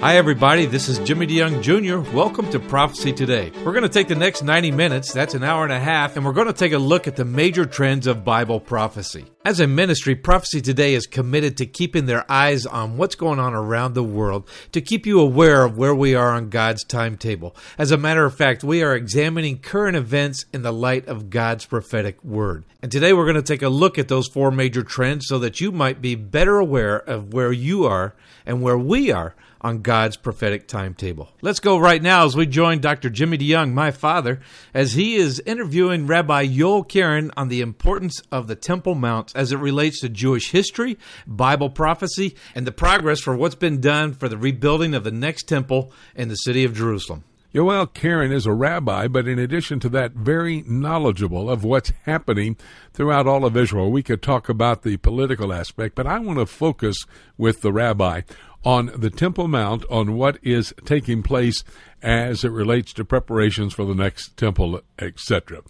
Hi, everybody. This is Jimmy DeYoung Jr. Welcome to Prophecy Today. We're going to take the next 90 minutes, that's an hour and a half, and we're going to take a look at the major trends of Bible prophecy. As a ministry, Prophecy Today is committed to keeping their eyes on what's going on around the world, to keep you aware of where we are on God's timetable. As a matter of fact, we are examining current events in the light of God's prophetic word. And today we're going to take a look at those four major trends so that you might be better aware of where you are and where we are on God's prophetic timetable. Let's go right now as we join Dr. Jimmy DeYoung, my father, as he is interviewing Rabbi Yoel Keren on the importance of the Temple Mount as it relates to Jewish history, Bible prophecy, and the progress for what's been done for the rebuilding of the next temple in the city of Jerusalem. Yoel Keren is a rabbi, but in addition to that, very knowledgeable of what's happening throughout all of Israel. We could talk about the political aspect, but I want to focus with the rabbi on the Temple Mount on what is taking place as it relates to preparations for the next temple, etc.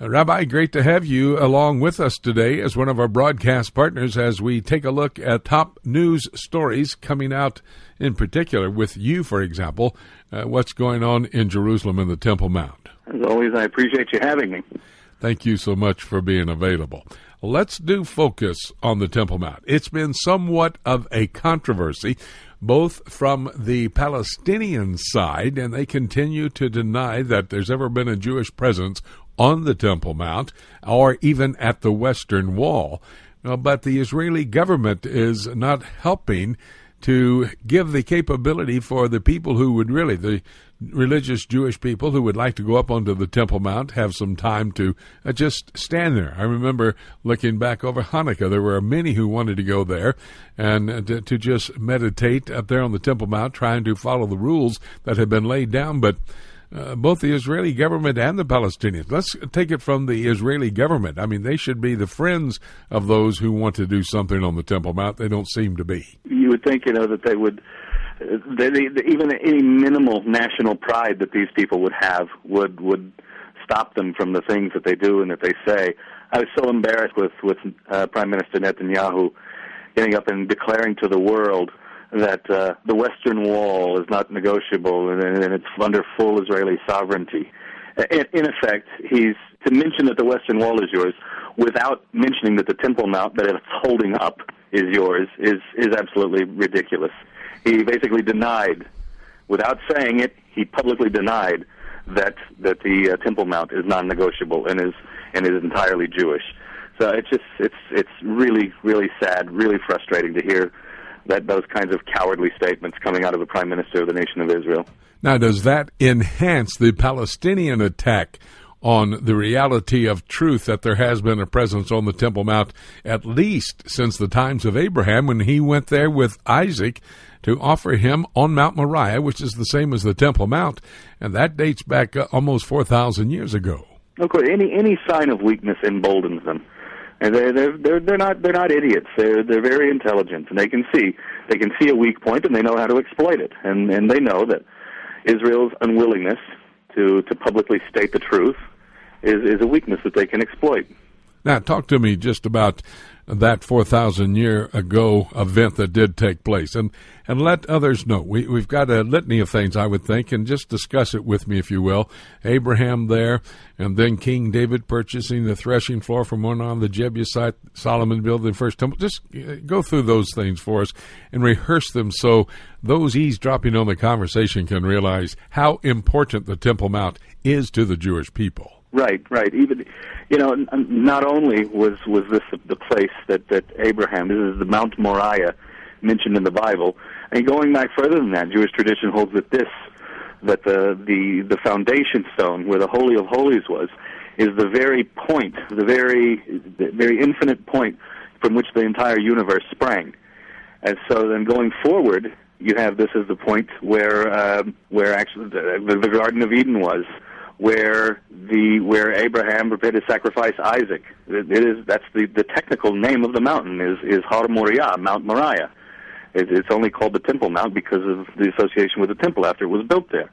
Uh, Rabbi, great to have you along with us today as one of our broadcast partners as we take a look at top news stories coming out in particular with you, for example, uh, what's going on in Jerusalem and the Temple Mount. As always, I appreciate you having me. Thank you so much for being available. Let's do focus on the Temple Mount. It's been somewhat of a controversy, both from the Palestinian side, and they continue to deny that there's ever been a Jewish presence on the Temple Mount or even at the Western Wall. Uh, but the Israeli government is not helping to give the capability for the people who would really, the religious Jewish people who would like to go up onto the Temple Mount have some time to uh, just stand there. I remember looking back over Hanukkah, there were many who wanted to go there and uh, to, to, just meditate up there on the Temple Mount, trying to follow the rules that had been laid down. But uh, both the Israeli government and the Palestinians. Let's take it from the Israeli government. I mean, they should be the friends of those who want to do something on the Temple Mount. They don't seem to be. You would think, you know, that they would they, they, even any minimal national pride that these people would have would would stop them from the things that they do and that they say. I was so embarrassed with with uh, Prime Minister Netanyahu getting up and declaring to the world that uh, the Western Wall is not negotiable and, and it's under full Israeli sovereignty. In, in effect, he's to mention that the Western Wall is yours without mentioning that the Temple Mount that it's holding up is yours is is absolutely ridiculous he basically denied, without saying it, he publicly denied that that the uh, Temple Mount is non-negotiable and is and is entirely Jewish. So it's just it's it's really really sad, really frustrating to hear that those kinds of cowardly statements coming out of the Prime Minister of the nation of Israel. Now, does that enhance the Palestinian attack on the reality of truth that there has been a presence on the Temple Mount at least since the times of Abraham when he went there with Isaac to offer him on Mount Moriah, which is the same as the Temple Mount, and that dates back uh, almost 4,000 years ago. Of course, any any sign of weakness emboldens them, and they're they're they're, they're not they're not idiots. They're they're very intelligent, and they can see they can see a weak point, and they know how to exploit it, and and they know that Israel's unwillingness to to publicly state the truth is is a weakness that they can exploit. Now, talk to me just about that 4,000 year ago event that did take place and, and let others know. We, we've got a litany of things, I would think, and just discuss it with me, if you will. Abraham there, and then King David purchasing the threshing floor from one on the Jebusite, Solomon building the first temple. Just uh, go through those things for us and rehearse them so those eavesdropping on the conversation can realize how important the Temple Mount is to the Jewish people. Right, right. Even you know, not only was was this the place that that Abraham. This is the Mount Moriah mentioned in the Bible, and going back further than that, Jewish tradition holds that this that the the the foundation stone where the holy of holies was is the very point, the very the very infinite point from which the entire universe sprang. And so then going forward, you have this as the point where uh, where actually the, the Garden of Eden was where the where Abraham prepared to sacrifice Isaac. It, it is that's the the technical name of the mountain is is Har Moriah, Mount Moriah. It, it's only called the Temple Mount because of the association with the temple after it was built there.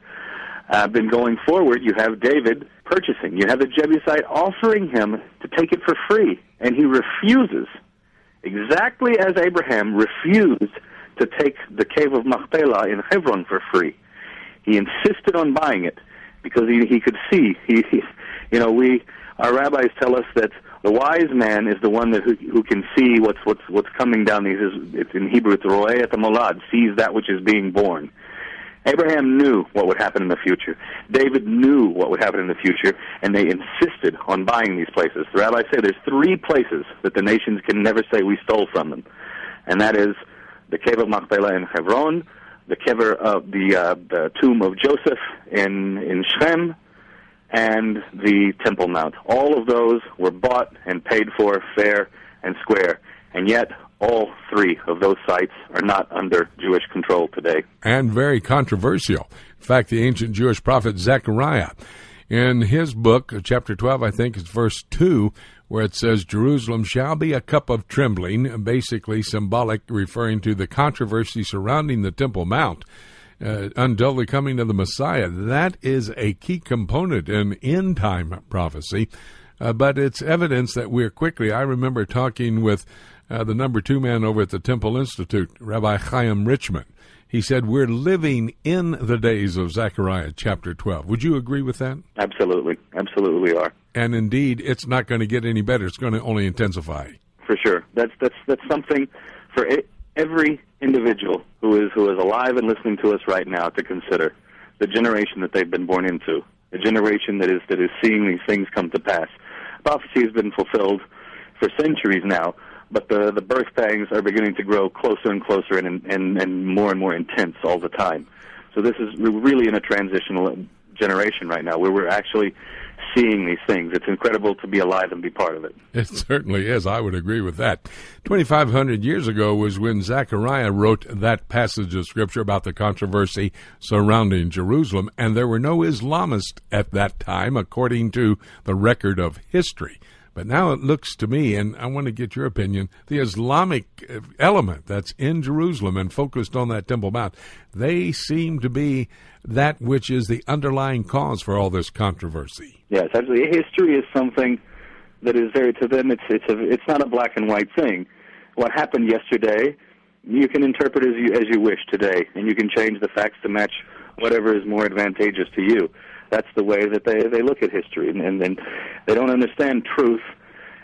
Uh, then going forward, you have David purchasing. You have the Jebusite offering him to take it for free, and he refuses, exactly as Abraham refused to take the cave of Machpelah in Hebron for free. He insisted on buying it because he he could see. He, he you know, we our rabbis tell us that the wise man is the one that who, who can see what's what's what's coming down these. It's in Hebrew, it's roe at the molad, sees that which is being born. Abraham knew what would happen in the future. David knew what would happen in the future, and they insisted on buying these places. The rabbis say there's three places that the nations can never say we stole from them, and that is the cave of Machpelah in Hebron, the kever of the, uh, the tomb of Joseph in in Shechem, and the Temple Mount. All of those were bought and paid for fair and square, and yet all three of those sites are not under Jewish control today. And very controversial. In fact, the ancient Jewish prophet Zechariah, in his book, chapter 12, I think is verse 2, where it says, Jerusalem shall be a cup of trembling, basically symbolic, referring to the controversy surrounding the Temple Mount. Uh, coming of the Messiah. That is a key component in end time prophecy, uh, but it's evidence that we're quickly. I remember talking with uh, the number two man over at the Temple Institute, Rabbi Chaim Richman. He said, We're living in the days of Zechariah chapter 12. Would you agree with that? Absolutely. Absolutely, we are. And indeed, it's not going to get any better. It's going to only intensify. For sure. That's, that's, that's something for every individual who is, who is alive and listening to us right now to consider the generation that they've been born into, a generation that is, that is seeing these things come to pass. Prophecy has been fulfilled for centuries now but the the birth pangs are beginning to grow closer and closer and and and more and more intense all the time. So this is really in a transitional generation right now where we're actually seeing these things. It's incredible to be alive and be part of it. It certainly is. I would agree with that. 2,500 years ago was when Zechariah wrote that passage of Scripture about the controversy surrounding Jerusalem, and there were no Islamists at that time, according to the record of history. But now it looks to me, and I want to get your opinion, the Islamic uh, element that's in Jerusalem and focused on that Temple Mount, they seem to be that which is the underlying cause for all this controversy. Yes, actually, history is something that is very to them. It's it's a, it's not a black and white thing. What happened yesterday, you can interpret as you as you wish today, and you can change the facts to match whatever is more advantageous to you that's the way that they they look at history, and, and, and they don't understand truth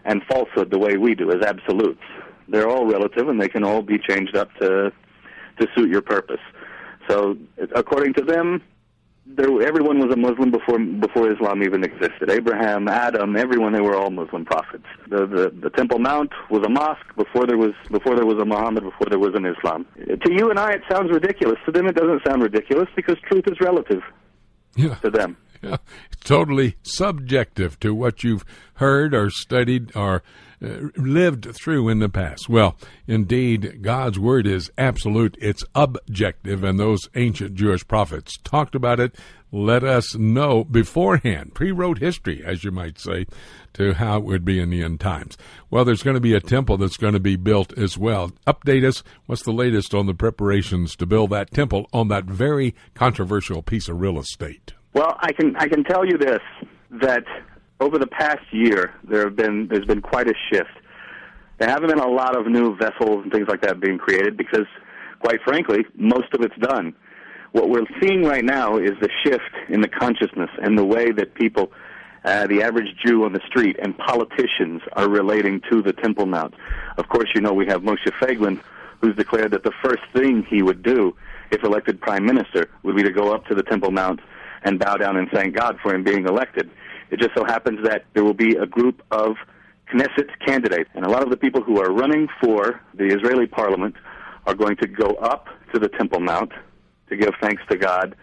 and falsehood the way we do as absolutes. They're all relative, and they can all be changed up to to suit your purpose. So, according to them, there, everyone was a Muslim before before Islam even existed. Abraham, Adam, everyone they were all Muslim prophets. The, the the Temple Mount was a mosque before there was before there was a Muhammad, before there was an Islam. To you and I, it sounds ridiculous. To them, it doesn't sound ridiculous because truth is relative yeah. to them. Yeah. Totally subjective to what you've heard or studied or uh, lived through in the past. Well, indeed, God's word is absolute. It's objective, and those ancient Jewish prophets talked about it. Let us know beforehand, pre wrote history, as you might say, to how it would be in the end times. Well, there's going to be a temple that's going to be built as well. Update us. What's the latest on the preparations to build that temple on that very controversial piece of real estate? Well, I can I can tell you this that over the past year there have been there's been quite a shift. There haven't been a lot of new vessels and things like that being created because, quite frankly, most of it's done. What we're seeing right now is the shift in the consciousness and the way that people, uh, the average Jew on the street, and politicians are relating to the Temple Mount. Of course, you know we have Moshe Feiglin, who's declared that the first thing he would do if elected prime minister would be to go up to the Temple Mount and bow down and thank God for him being elected. It just so happens that there will be a group of Knesset candidates, and a lot of the people who are running for the Israeli parliament are going to go up to the Temple Mount to give thanks to God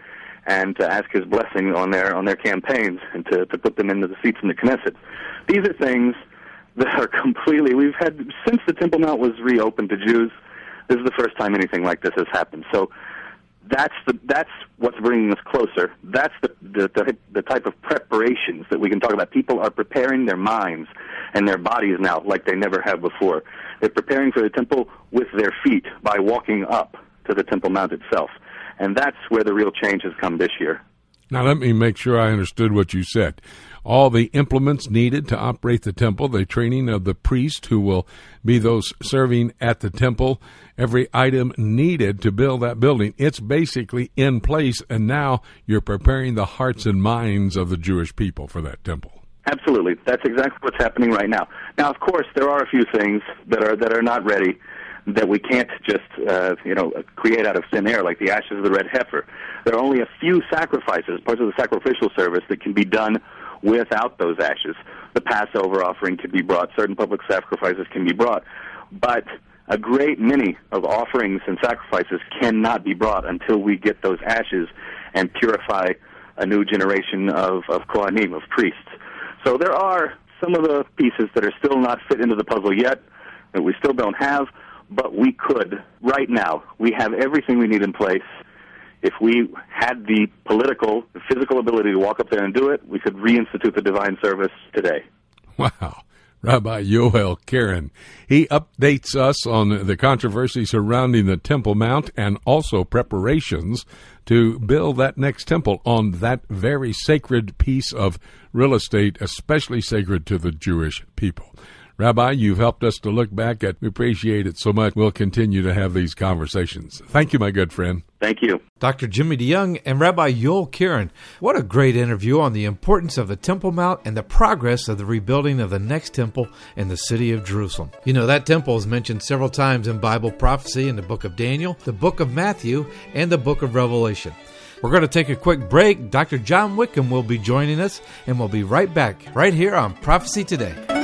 and to ask His blessing on their on their campaigns and to, to put them into the seats in the Knesset. These are things that are completely. We've had since the Temple Mount was reopened to Jews. This is the first time anything like this has happened. So that's the that's what's bringing us closer. That's the, the the the type of preparations that we can talk about. People are preparing their minds and their bodies now like they never have before. They're preparing for the temple with their feet by walking up to the Temple Mount itself, and that's where the real change has come this year. Now, let me make sure I understood what you said. All the implements needed to operate the temple, the training of the priest who will be those serving at the temple, every item needed to build that building, it's basically in place, and now you're preparing the hearts and minds of the Jewish people for that temple. Absolutely, that's exactly what's happening right now. Now, of course, there are a few things that are that are not ready that we can't just uh, you know create out of thin air, like the ashes of the red heifer. There are only a few sacrifices, parts of the sacrificial service, that can be done without those ashes. The Passover offering can be brought, certain public sacrifices can be brought, but a great many of offerings and sacrifices cannot be brought until we get those ashes and purify a new generation of, of Kohanim, of priests. So there are some of the pieces that are still not fit into the puzzle yet, that we still don't have, but we could right now. We have everything we need in place. If we had the political, the physical ability to walk up there and do it, we could reinstitute the divine service today. Wow. Rabbi Yoel Keren. He updates us on the controversy surrounding the Temple Mount and also preparations to build that next temple on that very sacred piece of real estate, especially sacred to the Jewish people. Rabbi, you've helped us to look back at. We appreciate it so much. We'll continue to have these conversations. Thank you, my good friend. Thank you. Dr. Jimmy DeYoung and Rabbi Yoel Keren. What a great interview on the importance of the Temple Mount and the progress of the rebuilding of the next temple in the city of Jerusalem. You know, that temple is mentioned several times in Bible prophecy in the book of Daniel, the book of Matthew, and the book of Revelation. We're going to take a quick break. Dr. John Whitcomb will be joining us, and we'll be right back right here on Prophecy Today.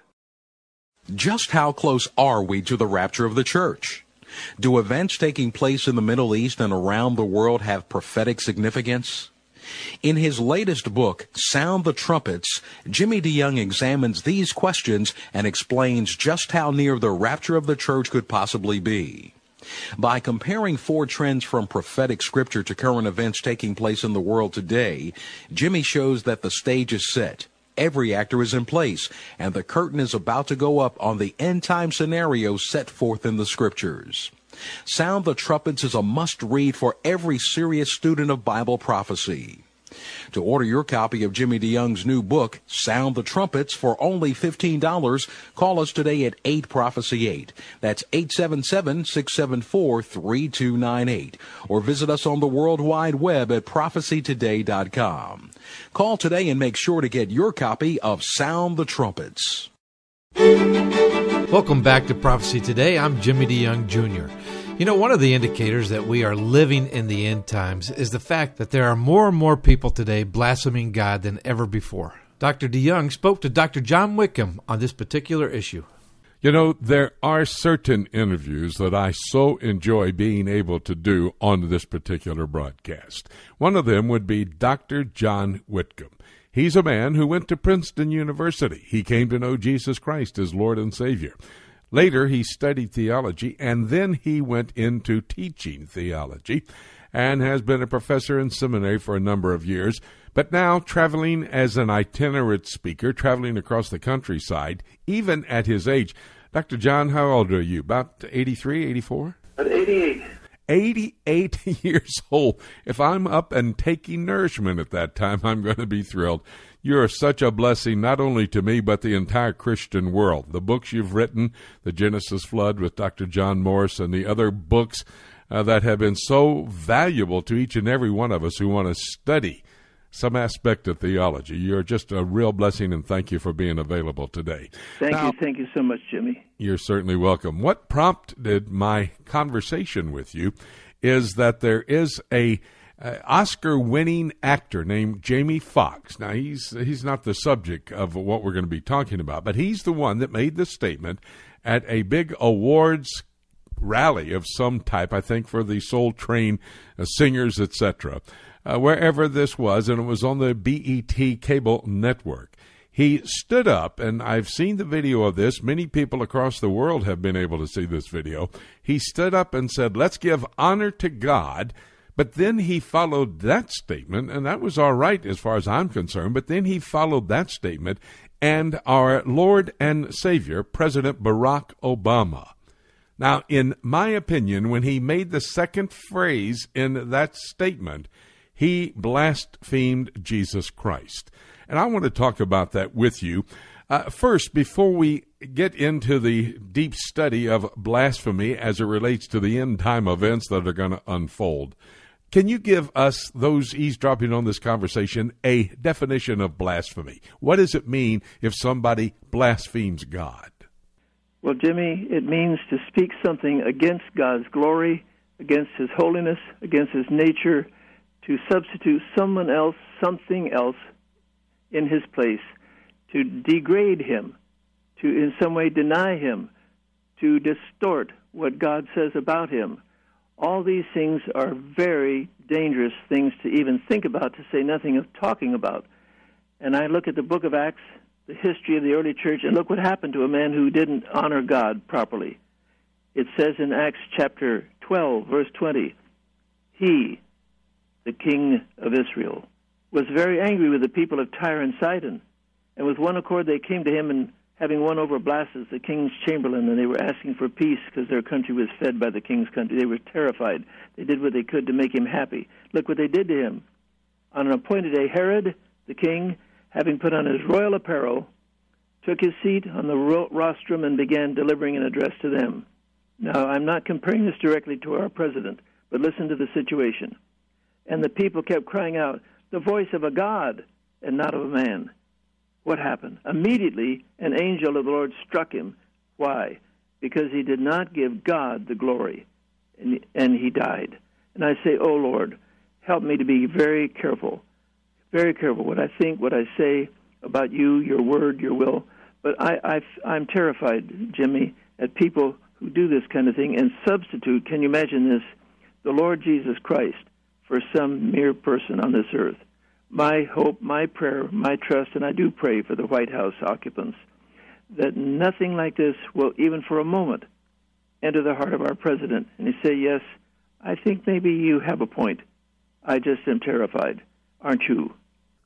Just how close are we to the rapture of the church? Do events taking place in the Middle East and around the world have prophetic significance? In his latest book, Sound the Trumpets, Jimmy DeYoung examines these questions and explains just how near the rapture of the church could possibly be. By comparing four trends from prophetic scripture to current events taking place in the world today, Jimmy shows that the stage is set. Every actor is in place, and the curtain is about to go up on the end time scenario set forth in the scriptures. Sound the Trumpets is a must read for every serious student of Bible prophecy. To order your copy of Jimmy DeYoung's new book, Sound the Trumpets, for only $15, call us today at 8 Prophecy 8. That's 877 674 3298. Or visit us on the World Wide Web at prophecytoday.com. Call today and make sure to get your copy of Sound the Trumpets. Welcome back to Prophecy Today. I'm Jimmy DeYoung Jr. You know, one of the indicators that we are living in the end times is the fact that there are more and more people today blaspheming God than ever before. Dr. DeYoung spoke to Dr. John Whitcomb on this particular issue. You know, there are certain interviews that I so enjoy being able to do on this particular broadcast. One of them would be Dr. John Whitcomb. He's a man who went to Princeton University. He came to know Jesus Christ as Lord and Savior. Later, he studied theology, and then he went into teaching theology and has been a professor in seminary for a number of years, but now traveling as an itinerant speaker, traveling across the countryside, even at his age. Dr. John, how old are you? About 83, 84? At 88. 88 years old. If I'm up and taking nourishment at that time, I'm going to be thrilled. You're such a blessing, not only to me, but the entire Christian world. The books you've written, The Genesis Flood with Dr. John Morris, and the other books uh, that have been so valuable to each and every one of us who want to study some aspect of theology. You're just a real blessing, and thank you for being available today. Thank now, you. Thank you so much, Jimmy. You're certainly welcome. What prompted my conversation with you is that there is a uh, Oscar-winning actor named Jamie Foxx. Now he's he's not the subject of what we're going to be talking about, but he's the one that made the statement at a big awards rally of some type. I think for the Soul Train uh, singers, etc uh, wherever this was, and it was on the BET cable network. He stood up, and I've seen the video of this. Many people across the world have been able to see this video. He stood up and said, Let's give honor to God. But then he followed that statement, and that was all right as far as I'm concerned. But then he followed that statement and our Lord and Savior, President Barack Obama. Now, in my opinion, when he made the second phrase in that statement, he blasphemed Jesus Christ. And I want to talk about that with you. Uh, first, before we get into the deep study of blasphemy as it relates to the end time events that are going to unfold, can you give us, those eavesdropping on this conversation, a definition of blasphemy? What does it mean if somebody blasphemes God? Well, Jimmy, it means to speak something against God's glory, against His holiness, against His nature, to substitute someone else, something else in his place, to degrade him, to in some way deny him, to distort what God says about him. All these things are very dangerous things to even think about, to say nothing of talking about. And I look at the book of Acts, the history of the early church, and look what happened to a man who didn't honor God properly. It says in Acts chapter 12, verse 20, He, the king of Israel, was very angry with the people of Tyre and Sidon. And with one accord they came to him and having won over Blastus, the king's chamberlain, and they were asking for peace because their country was fed by the king's country. They were terrified. They did what they could to make him happy. Look what they did to him. On an appointed day, Herod, the king, having put on his royal apparel, took his seat on the rostrum and began delivering an address to them. Now, I'm not comparing this directly to our president, but listen to the situation. And the people kept crying out, The voice of a God and not of a man. What happened? Immediately, an angel of the Lord struck him. Why? Because he did not give God the glory, and, he died. And I say, Oh Lord, help me to be very careful, very careful what I think, what I say about you, your word, your will. But I, I, I'm terrified, Jimmy, at people who do this kind of thing and substitute. Can you imagine this? The Lord Jesus Christ for some mere person on this earth. My hope, my prayer, my trust, and I do pray for the White House occupants, that nothing like this will, even for a moment, enter the heart of our president. And he say, Yes, I think maybe you have a point. I just am terrified. Aren't you?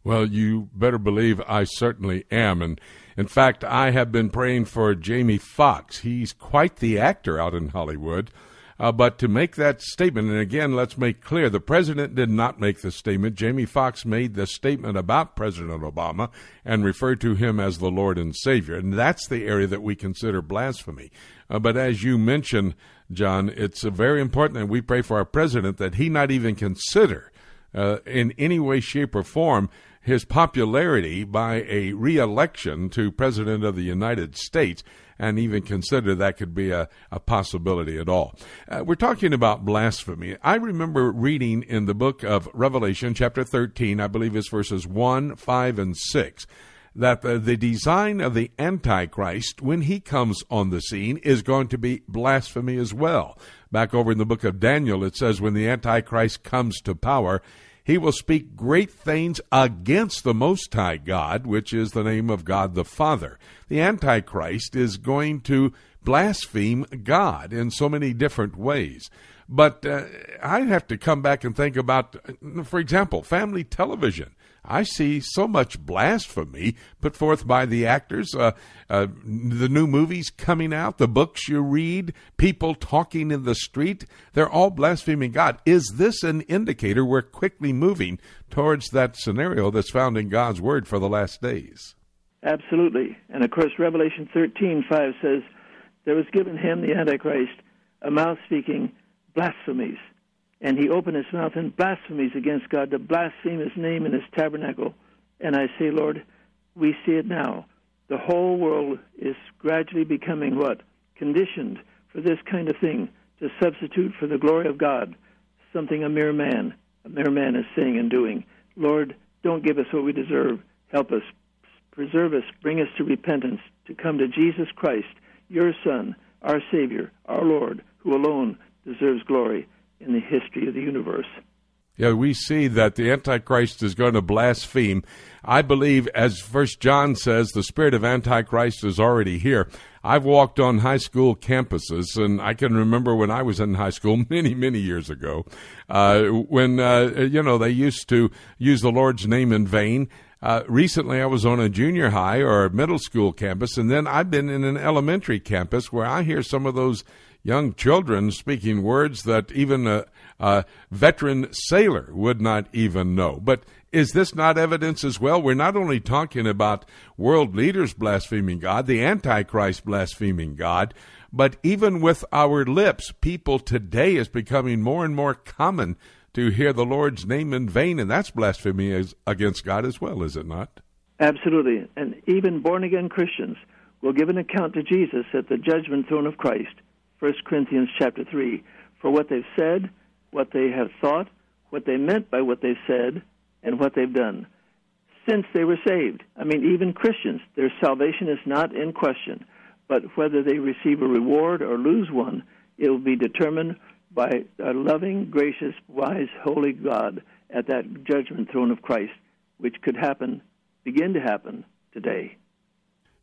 Well, you better believe I certainly am. And in fact, I have been praying for Jamie Foxx. He's quite the actor out in Hollywood. Uh, but to make that statement, and again, let's make clear the president did not make the statement. Jamie Foxx made the statement about President Obama and referred to him as the Lord and Savior. And that's the area that we consider blasphemy. Uh, but as you mentioned, John, it's uh, very important that we pray for our president that he not even consider uh, in any way, shape, or form his popularity by a reelection to President of the United States and even consider that could be a, a possibility at all. Uh, we're talking about blasphemy. I remember reading in the book of Revelation, chapter 13, I believe it's verses 1, 5, and 6 that the, the, design of the Antichrist, when he comes on the scene, is going to be blasphemy as well. Back over in the book of Daniel, it says, when the Antichrist comes to power, he will speak great things against the Most High God, which is the name of God the Father. The Antichrist is going to blaspheme God in so many different ways. But uh, I have to come back and think about, for example, family television. I see so much blasphemy put forth by the actors, uh, uh, the new movies coming out, the books you read, people talking in the street. They're all blaspheming God. Is this an indicator we're quickly moving towards that scenario that's found in God's Word for the last days? Absolutely. And of course, Revelation 13 5 says, There was given him, the Antichrist, a mouth speaking blasphemies. And he opened his mouth in blasphemies against God to blaspheme his name and his tabernacle. And I say, Lord, we see it now. The whole world is gradually becoming what? Conditioned for this kind of thing, to substitute for the glory of God something a mere man, a mere man is saying and doing. Lord, don't give us what we deserve. Help us, preserve us, bring us to repentance, to come to Jesus Christ, your Son, our Savior, our Lord, who alone deserves glory in the history of the universe. Yeah, we see that the Antichrist is going to blaspheme. I believe, as First John says, the spirit of Antichrist is already here. I've walked on high school campuses, and I can remember when I was in high school many, many years ago, uh, when uh, you know they used to use the Lord's name in vain. Uh, recently, I was on a junior high or middle school campus, and then I've been in an elementary campus where I hear some of those young children speaking words that even a, a, veteran sailor would not even know. But is this not evidence as well? We're not only talking about world leaders blaspheming God, the Antichrist blaspheming God, but even with our lips, people today is becoming more and more common to hear the Lord's name in vain, and that's blasphemy against God as well, is it not? Absolutely. And even born again Christians will give an account to Jesus at the judgment throne of Christ 1 Corinthians chapter 3, for what they've said, what they have thought, what they meant by what they said, and what they've done since they were saved. I mean, even Christians, their salvation is not in question, but whether they receive a reward or lose one, it will be determined by a loving, gracious, wise, holy God at that judgment throne of Christ, which could happen, begin to happen today.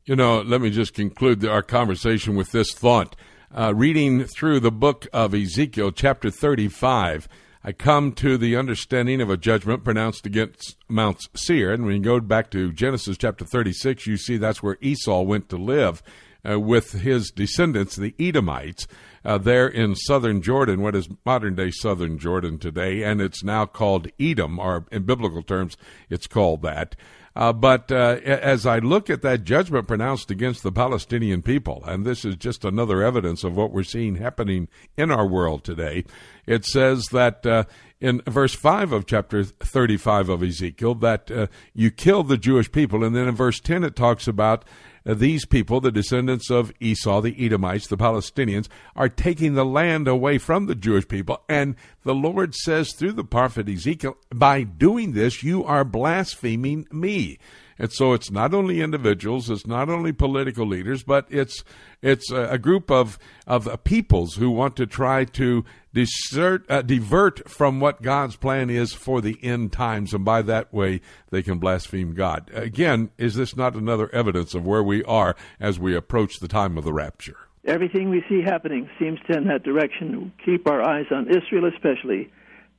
You know, let me just conclude our conversation with this thought uh, reading through the book of Ezekiel, chapter 35, I come to the understanding of a judgment pronounced against Mount Seir. And when you go back to Genesis chapter 36, you see that's where Esau went to live uh, with his descendants, the Edomites, uh, there in southern Jordan, what is modern day southern Jordan today. And it's now called Edom, or in biblical terms, it's called that. Uh, but uh, as I look at that judgment pronounced against the Palestinian people, and this is just another evidence of what we're seeing happening in our world today, it says that uh, in verse 5 of chapter 35 of Ezekiel that uh, you kill the Jewish people. And then in verse 10 it talks about these people, the descendants of Esau, the Edomites, the Palestinians, are taking the land away from the Jewish people. And the Lord says through the prophet Ezekiel, by doing this, you are blaspheming me. And so it's not only individuals, it's not only political leaders, but it's it's a, group of of peoples who want to try to desert, uh, divert from what God's plan is for the end times, and by that way they can blaspheme God. Again, is this not another evidence of where we are as we approach the time of the rapture? Everything we see happening seems to in that direction. Keep our eyes on Israel, especially,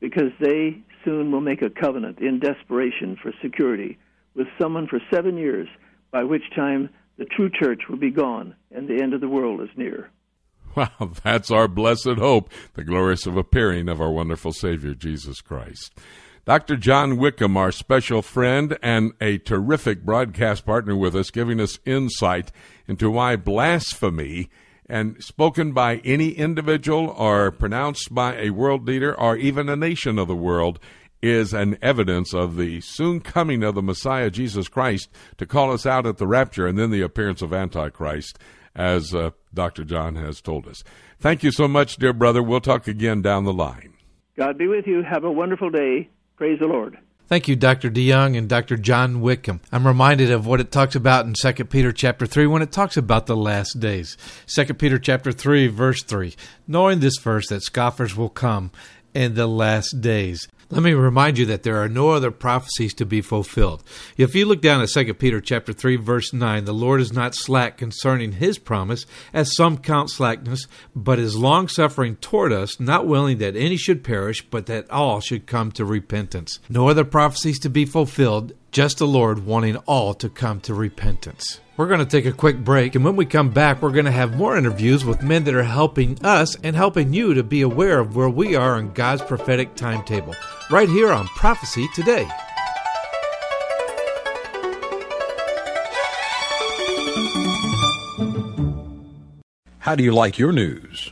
because they soon will make a covenant in desperation for security with someone for seven years, by which time the true church will be gone and the end of the world is near. Well, that's our blessed hope, the glorious of appearing of our wonderful Savior, Jesus Christ. Dr. John Whitcomb, our special friend and a terrific broadcast partner with us, giving us insight into why blasphemy and spoken by any individual or pronounced by a world leader or even a nation of the world is an evidence of the soon coming of the Messiah Jesus Christ to call us out at the rapture and then the appearance of Antichrist, as uh, Dr. John has told us. Thank you so much, dear brother. We'll talk again down the line. God be with you. Have a wonderful day. Praise the Lord. Thank you, Dr. DeYoung and Dr. John Whitcomb. I'm reminded of what it talks about in 2 Peter chapter 3 when it talks about the last days. 2 Peter chapter 3 verse 3. Knowing this verse that scoffers will come in the last days. Let me remind you that there are no other prophecies to be fulfilled. If you look down at 2 Peter chapter 3 verse 9, the Lord is not slack concerning his promise, as some count slackness, but is long-suffering toward us, not willing that any should perish, but that all should come to repentance. No other prophecies to be fulfilled, just the Lord wanting all to come to repentance. We're going to take a quick break, and when we come back, we're going to have more interviews with men that are helping us and helping you to be aware of where we are on God's prophetic timetable, right here on Prophecy Today. How do you like your news?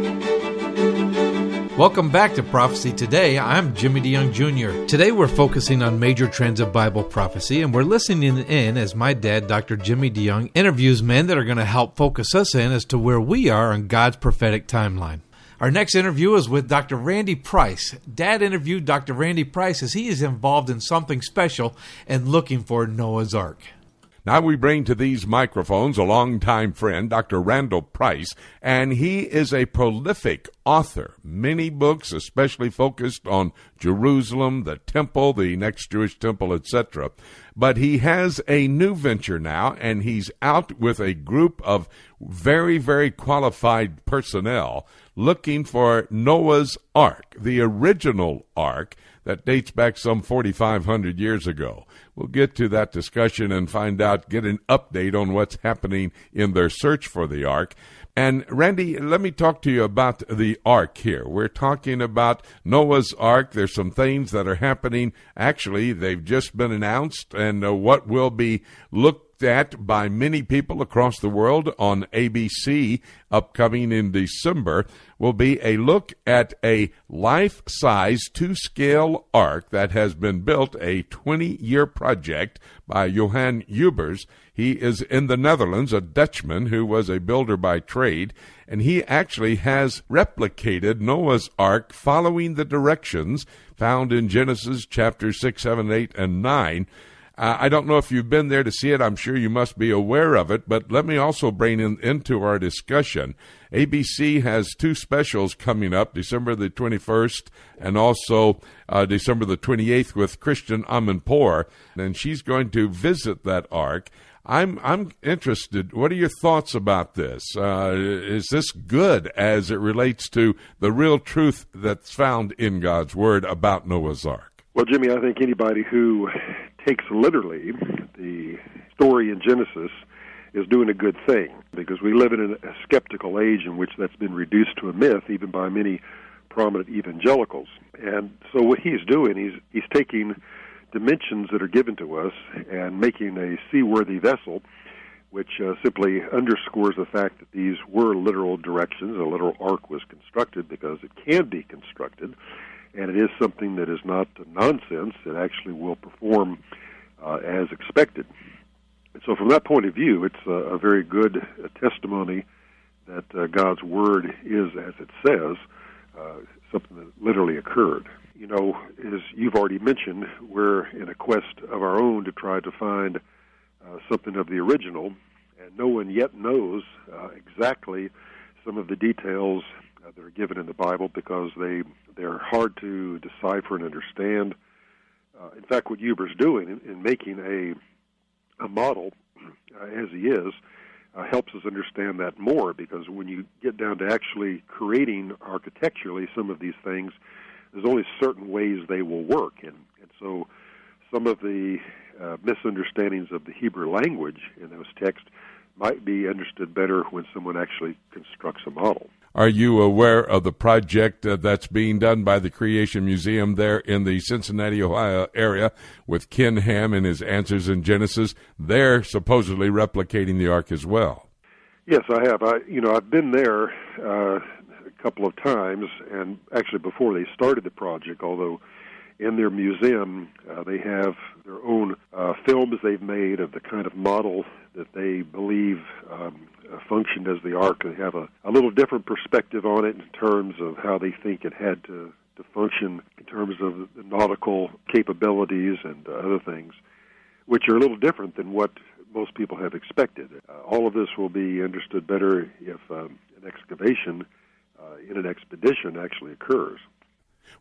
Welcome back to Prophecy Today. I'm Jimmy DeYoung Jr. Today we're focusing on major trends of Bible prophecy, and we're listening in as my dad, Dr. Jimmy DeYoung, interviews men that are going to help focus us in as to where we are on God's prophetic timeline. Our next interview is with Dr. Randy Price. Dad interviewed Dr. Randy Price as he is involved in something special and looking for Noah's Ark. Now we bring to these microphones a longtime friend, Dr. Randall Price, and he is a prolific author. Many books, especially focused on Jerusalem, the temple, the next Jewish temple, etc. But he has a new venture now, and he's out with a group of very, very qualified personnel looking for Noah's Ark, the original Ark that dates back some 4,500 years ago. We'll get to that discussion and find out, get an update on what's happening in their search for the Ark. And Randy, let me talk to you about the Ark here. We're talking about Noah's Ark. There's some things that are happening. Actually, they've just been announced, and uh, what will be looked at by many people across the world on ABC upcoming in December will be a look at a life size two scale ark that has been built, a 20 year project by Johan Huibers. He is in the Netherlands, a Dutchman who was a builder by trade, and he actually has replicated Noah's Ark following the directions found in Genesis chapter 6, 7, 8, and 9 uh, I don't know if you've been there to see it. I'm sure you must be aware of it. But let me also bring in, into our discussion. ABC has two specials coming up, December the 21st and also uh, December the 28th with Christiane Amanpour. And she's going to visit that ark. I'm I'm interested. What are your thoughts about this? Uh, is this good as it relates to the real truth that's found in God's Word about Noah's Ark? Well, Jimmy, I think anybody who takes literally the story in Genesis is doing a good thing because we live in a skeptical age in which that's been reduced to a myth even by many prominent evangelicals. And so what he's doing, he's he's taking dimensions that are given to us and making a seaworthy vessel which uh, simply underscores the fact that these were literal directions. A literal ark was constructed because it can be constructed and it is something that is not nonsense. It actually will perform uh, as expected. So, from that point of view, it's a, a very good testimony that uh, God's Word is, as it says, uh, something that literally occurred. You know, as you've already mentioned, we're in a quest of our own to try to find uh, something of the original, and no one yet knows uh, exactly some of the details uh, that are given in the Bible because they they're hard to decipher and understand. Uh, in fact, what Huibers doing in, in making a a model uh, as he is uh, helps us understand that more because when you get down to actually creating architecturally some of these things, there's only certain ways they will work, and and so some of the uh, misunderstandings of the Hebrew language in those texts might be understood better when someone actually constructs a model. Are you aware of the project uh, that's being done by the Creation Museum there in the Cincinnati, Ohio area with Ken Ham and his Answers in Genesis? They're supposedly replicating the ark as well. Yes, I have. I, you know, I've been there uh, a couple of times, and actually before they started the project, although in their museum, uh, they have their own uh, films they've made of the kind of model that they believe um, functioned as the Ark. They have a, a little different perspective on it in terms of how they think it had to, to function in terms of the nautical capabilities and uh, other things, which are a little different than what most people have expected. Uh, all of this will be understood better if um, an excavation uh, in an expedition actually occurs.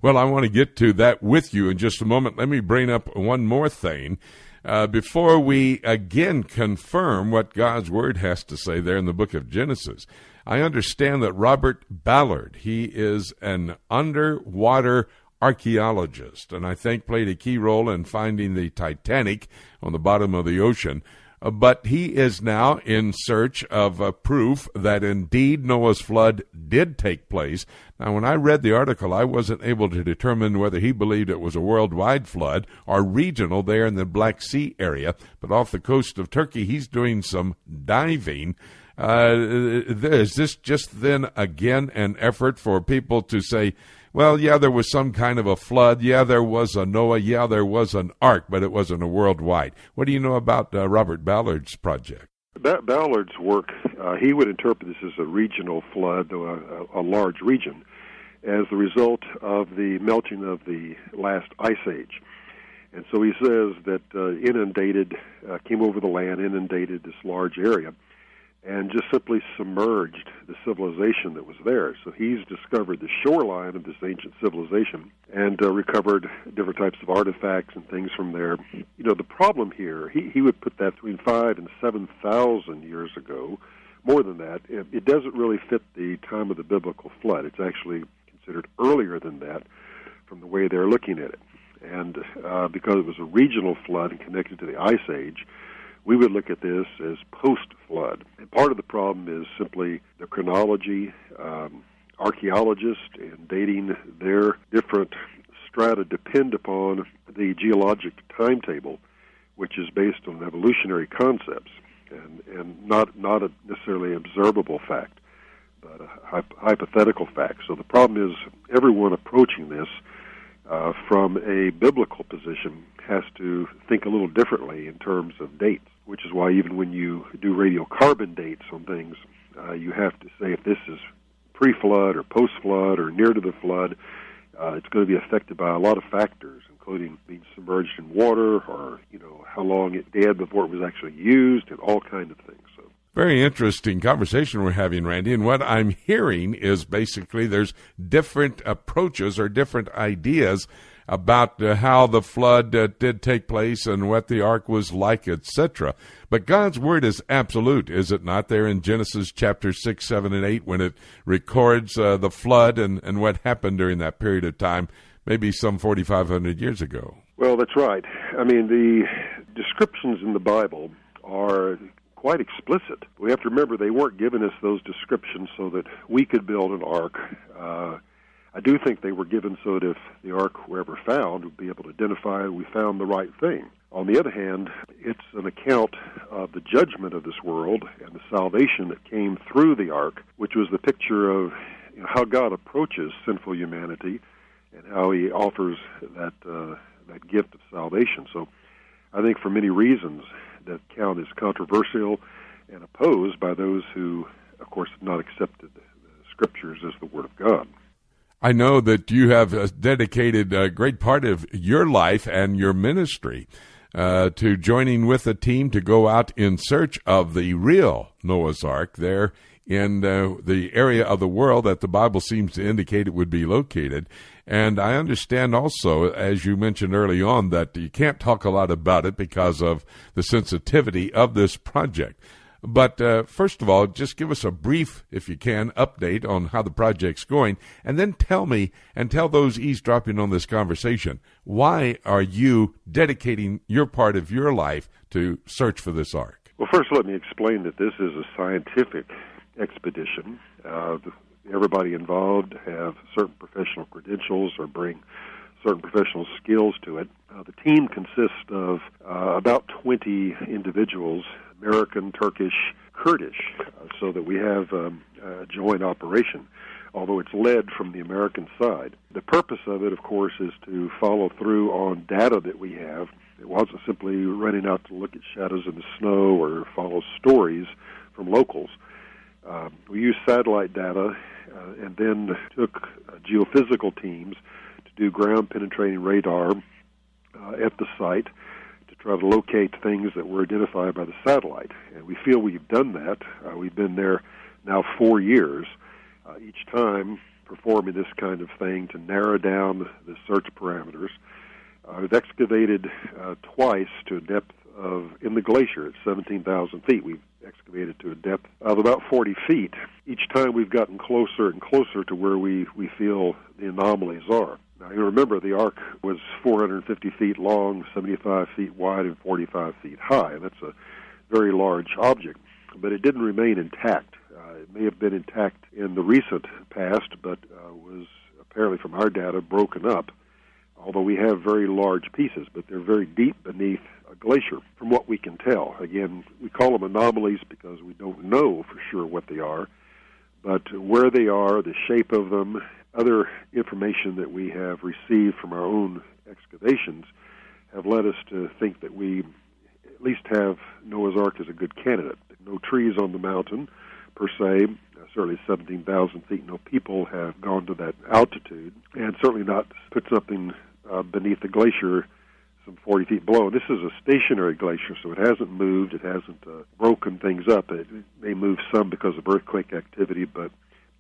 Well, I want to get to that with you in just a moment. Let me bring up one more thing. Uh, before we again confirm what God's Word has to say there in the book of Genesis, I understand that Robert Ballard, he is an underwater archaeologist, and I think played a key role in finding the Titanic on the bottom of the ocean. But he is now in search of uh, proof that indeed Noah's flood did take place. Now, when I read the article, I wasn't able to determine whether he believed it was a worldwide flood or regional there in the Black Sea area. But off the coast of Turkey, he's doing some diving. Uh, is this just then again an effort for people to say, well, yeah, there was some kind of a flood. Yeah, there was a Noah. Yeah, there was an ark, but it wasn't a worldwide. What do you know about uh, Robert Ballard's project? Ballard's work, uh, he would interpret this as a regional flood, a, a, a large region, as the result of the melting of the last ice age. And so he says that uh, inundated, uh, came over the land, inundated this large area and just simply submerged the civilization that was there. So he's discovered the shoreline of this ancient civilization and uh, recovered different types of artifacts and things from there. You know, the problem here, he, he would put that between five and seven thousand years ago. More than that, it, it doesn't really fit the time of the biblical flood. It's actually considered earlier than that from the way they're looking at it. And uh, because it was a regional flood and connected to the Ice Age, we would look at this as post flood. And part of the problem is simply the chronology. Um, archaeologists and dating their different strata depend upon the geologic timetable, which is based on evolutionary concepts and, and not, not a necessarily observable fact, but a hypothetical fact. So the problem is everyone approaching this uh, from a biblical position has to think a little differently in terms of dates, which is why even when you do radiocarbon dates on things, uh, you have to say if this is pre-flood or post-flood or near to the flood. Uh, it's going to be affected by a lot of factors, including being submerged in water or you know how long it did before it was actually used, and all kinds of things. So very interesting conversation we're having, Randy. And what I'm hearing is basically there's different approaches or different ideas about uh, how the flood uh, did take place and what the ark was like, etc. But God's word is absolute, is it not? There in Genesis chapter 6, 7, and 8, when it records uh, the flood and, and what happened during that period of time, maybe some 4,500 years ago. Well, that's right. I mean, the descriptions in the Bible are quite explicit. We have to remember they weren't giving us those descriptions so that we could build an ark. I do think they were given so that if the ark were ever found, we'd be able to identify we found the right thing. On the other hand, it's an account of the judgment of this world and the salvation that came through the ark, which was the picture of you know, how God approaches sinful humanity and how He offers that uh, that gift of salvation. So, I think for many reasons, that count is controversial and opposed by those who, of course, have not accepted the scriptures as the Word of God. I know that you have uh, dedicated a great part of your life and your ministry uh, to joining with a team to go out in search of the real Noah's Ark there in uh, the area of the world that the Bible seems to indicate it would be located. And I understand also, as you mentioned early on, that you can't talk a lot about it because of the sensitivity of this project. But uh, first of all, just give us a brief, if you can, update on how the project's going, and then tell me and tell those eavesdropping on this conversation why are you dedicating your part of your life to search for this ark? Well, first, let me explain that this is a scientific expedition. Uh, everybody involved have certain professional credentials or bring certain professional skills to it. Uh, the team consists of uh, about 20 individuals, American, Turkish, Kurdish, uh, so that we have um, a joint operation, although it's led from the American side. The purpose of it, of course, is to follow through on data that we have. It wasn't simply running out to look at shadows in the snow or follow stories from locals. Uh, we used satellite data uh, and then took uh, geophysical teams to do ground penetrating radar uh, at the site try to locate things that were identified by the satellite. And we feel we've done that. Uh, we've been there now four years, uh, each time performing this kind of thing to narrow down the search parameters. Uh, we've excavated uh, twice to a depth of, in the glacier at 17,000 feet. We've excavated to a depth of about 40 feet. Each time we've gotten closer and closer to where we, we feel the anomalies are. Now, you remember the ark was 450 feet long, 75 feet wide, and 45 feet high. That's a very large object, but it didn't remain intact. Uh, it may have been intact in the recent past, but uh, was apparently, from our data, broken up. Although we have very large pieces, but they're very deep beneath a glacier, from what we can tell. Again, we call them anomalies because we don't know for sure what they are, but where they are, the shape of them, other information that we have received from our own excavations have led us to think that we at least have Noah's Ark as a good candidate. No trees on the mountain, per se. Certainly 17,000 feet. No people have gone to that altitude, and certainly not put something uh, beneath the glacier some 40 feet below. This is a stationary glacier, so it hasn't moved. It hasn't uh, broken things up. It, it may move some because of earthquake activity, but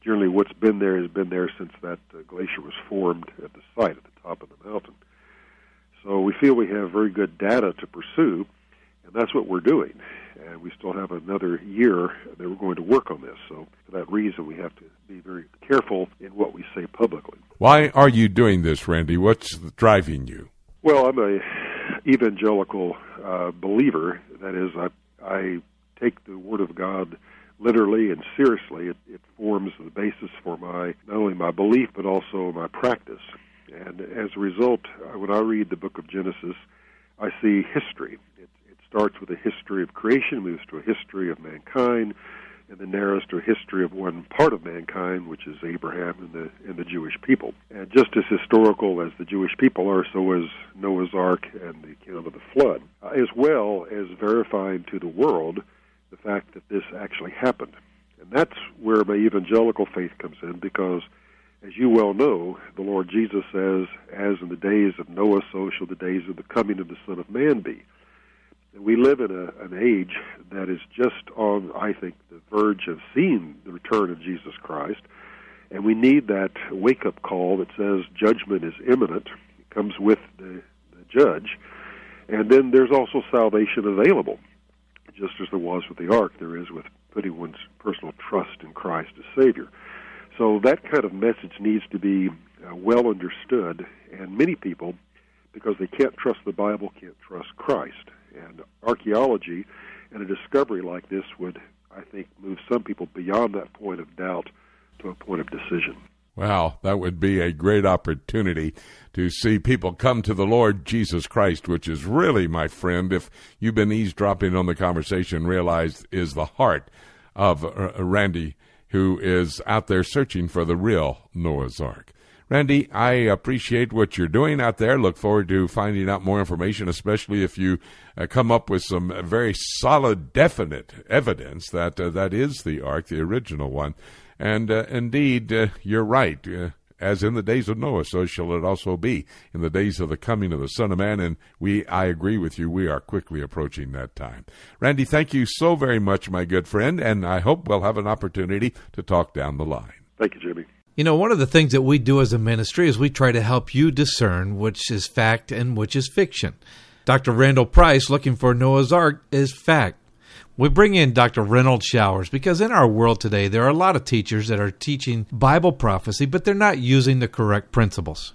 generally what's been there has been there since that uh, glacier was formed at the site at the top of the mountain. So we feel we have very good data to pursue, and that's what we're doing. And we still have another year that we're going to work on this. So for that reason, we have to be very careful in what we say publicly. Why are you doing this, Randy? What's driving you? Well, I'm a evangelical uh, believer. That is, I, I take the Word of God literally and seriously. It, it forms the basis for my not only my belief but also my practice. And as a result, when I read the Book of Genesis, I see history. It, it starts with a history of creation, moves to a history of mankind, and then narrows to a history of one part of mankind, which is Abraham and the and the Jewish people. And just as historical as the Jewish people are, so is Noah's Ark and the account of the flood, as well as verifying to the world the fact that this actually happened. And that's where my evangelical faith comes in, because as you well know, the Lord Jesus says, "As in the days of Noah, so shall the days of the coming of the Son of Man be." And we live in a, an age that is just on, I think, the verge of seeing the return of Jesus Christ. And we need that wake up call that says judgment is imminent. It comes with the, the judge. And then there's also salvation available, just as there was with the ark, there is with putting one's personal trust in Christ as Savior. So that kind of message needs to be uh, well understood. And many people, because they can't trust the Bible, can't trust Christ. And archaeology and a discovery like this would, I think, move some people beyond that point of doubt to a point of decision. Wow, that would be a great opportunity to see people come to the Lord Jesus Christ, which is really, my friend, if you've been eavesdropping on the conversation, realized is the heart of uh, Randy, who is out there searching for the real Noah's Ark. Randy, I appreciate what you're doing out there. Look forward to finding out more information, especially if you uh, come up with some very solid, definite evidence that uh, that is the ark, the original one. And uh, indeed, uh, you're right. Uh, as in the days of Noah, so shall it also be in the days of the coming of the Son of Man. And we, I agree with you, we are quickly approaching that time. Randy, thank you so very much, my good friend, and I hope we'll have an opportunity to talk down the line. Thank you, Jimmy. You know, one of the things that we do as a ministry is we try to help you discern which is fact and which is fiction. Dr. Randall Price, looking for Noah's Ark, is fact. We bring in Dr. Renald Showers because in our world today, there are a lot of teachers that are teaching Bible prophecy, but they're not using the correct principles.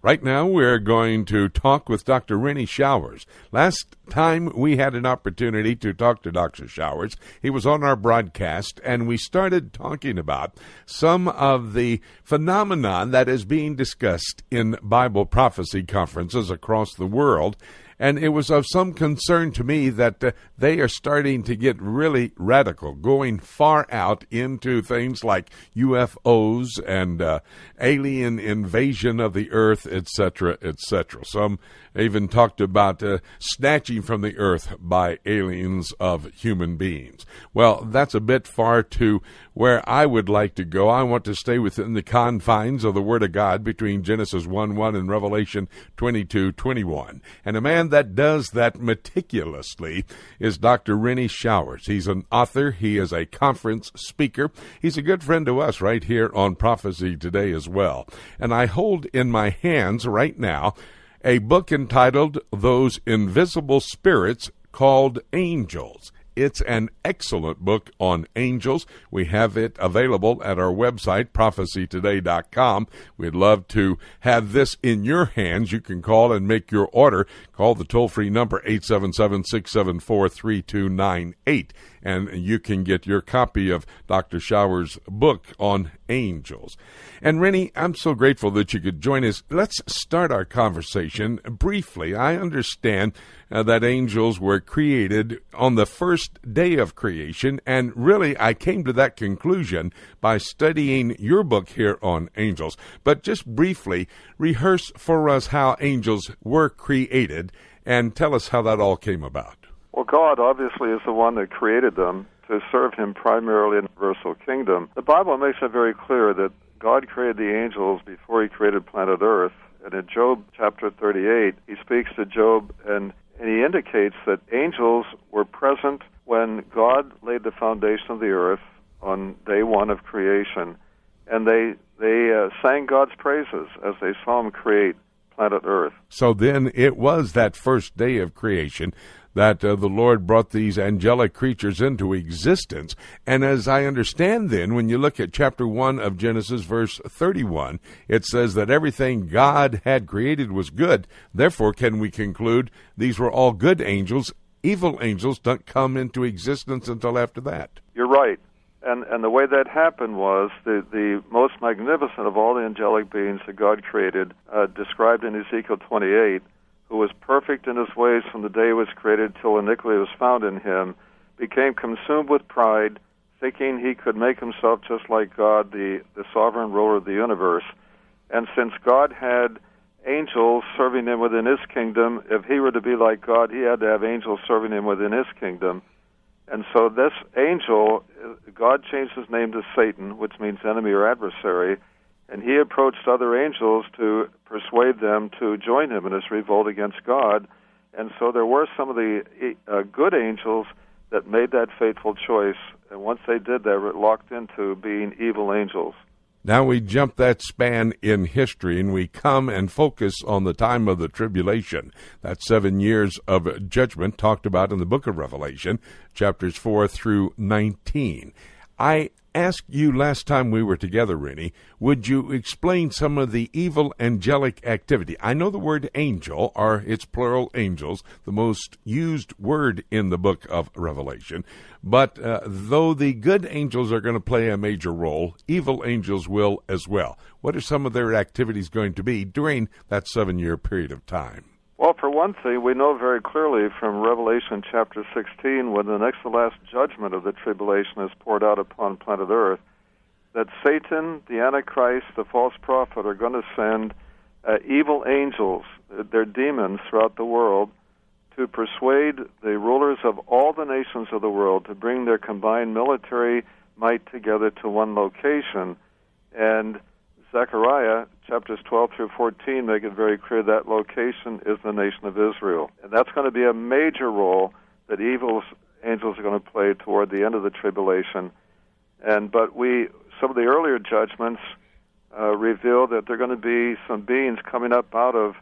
Right now, we're going to talk with Dr. Rennie Showers. Last time we had an opportunity to talk to Dr. Showers, he was on our broadcast, and we started talking about some of the phenomenon that is being discussed in Bible prophecy conferences across the world and it was of some concern to me that uh, they are starting to get really radical, going far out into things like UFOs and uh, alien invasion of the earth, etc., etc. Some even talked about uh, snatching from the earth by aliens of human beings. Well, that's a bit far to where I would like to go. I want to stay within the confines of the Word of God between Genesis 1 1 and Revelation 22 21. And a man that does that meticulously is Dr. Rennie Showers. He's an author, he is a conference speaker. He's a good friend to us right here on Prophecy Today as well. And I hold in my hands right now a book entitled Those Invisible Spirits Called Angels. It's an excellent book on angels. We have it available at our website, prophecytoday.com. We'd love to have this in your hands. You can call and make your order. Call the toll free number 877 674 3298 and you can get your copy of Dr. Shower's book on angels. And Rennie, I'm so grateful that you could join us. Let's start our conversation briefly. I understand uh, that angels were created on the first day of creation, and really I came to that conclusion by studying your book here on angels. But just briefly, rehearse for us how angels were created and tell us how that all came about. Well, God obviously is the one that created them to serve Him primarily in the universal kingdom. The Bible makes it very clear that God created the angels before He created planet Earth. And in Job chapter 38, He speaks to Job and, and He indicates that angels were present when God laid the foundation of the earth on day one of creation. And they, they uh, sang God's praises as they saw Him create planet Earth. So then it was that first day of creation that uh, the Lord brought these angelic creatures into existence. And as I understand, then, when you look at chapter 1 of Genesis, verse 31, it says that everything God had created was good. Therefore, can we conclude these were all good angels? Evil angels don't come into existence until after that. You're right. And, and the way that happened was the, the most magnificent of all the angelic beings that God created, uh, described in Ezekiel 28, who was perfect in his ways from the day he was created till iniquity was found in him, became consumed with pride, thinking he could make himself just like God, the, the sovereign ruler of the universe. And since God had angels serving him within his kingdom, if he were to be like God, he had to have angels serving him within his kingdom. And so this angel, God changed his name to Satan, which means enemy or adversary, and he approached other angels to persuade them to join him in his revolt against God. And so there were some of the uh, good angels that made that fateful choice. And once they did, they were locked into being evil angels. Now we jump that span in history and we come and focus on the time of the tribulation, that seven years of judgment talked about in the book of Revelation, chapters 4 through 19. I asked you last time we were together, Rennie, would you explain some of the evil angelic activity? I know the word angel, or its plural angels, the most used word in the book of Revelation. But uh, though the good angels are going to play a major role, evil angels will as well. What are some of their activities going to be during that seven year period of time? Well, for one thing, we know very clearly from Revelation chapter 16, when the next to last judgment of the tribulation is poured out upon planet Earth, that Satan, the Antichrist, the false prophet are going to send uh, evil angels, they're demons throughout the world, to persuade the rulers of all the nations of the world to bring their combined military might together to one location. And Zechariah chapters 12 through 14 make it very clear that location is the nation of Israel. And that's going to be a major role that evil angels are going to play toward the end of the tribulation. And but we some of the earlier judgments uh, reveal that there are going to be some beings coming up out of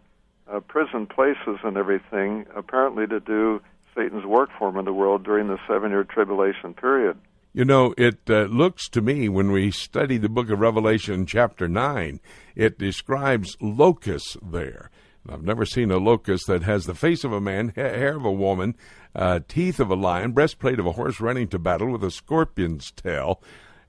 uh, prison places and everything, apparently to do Satan's work for him in the world during the seven year tribulation period. You know, it uh, looks to me when we study the book of Revelation, chapter 9, it describes locusts there. I've never seen a locust that has the face of a man, hair of a woman, uh, teeth of a lion, breastplate of a horse running to battle with a scorpion's tail.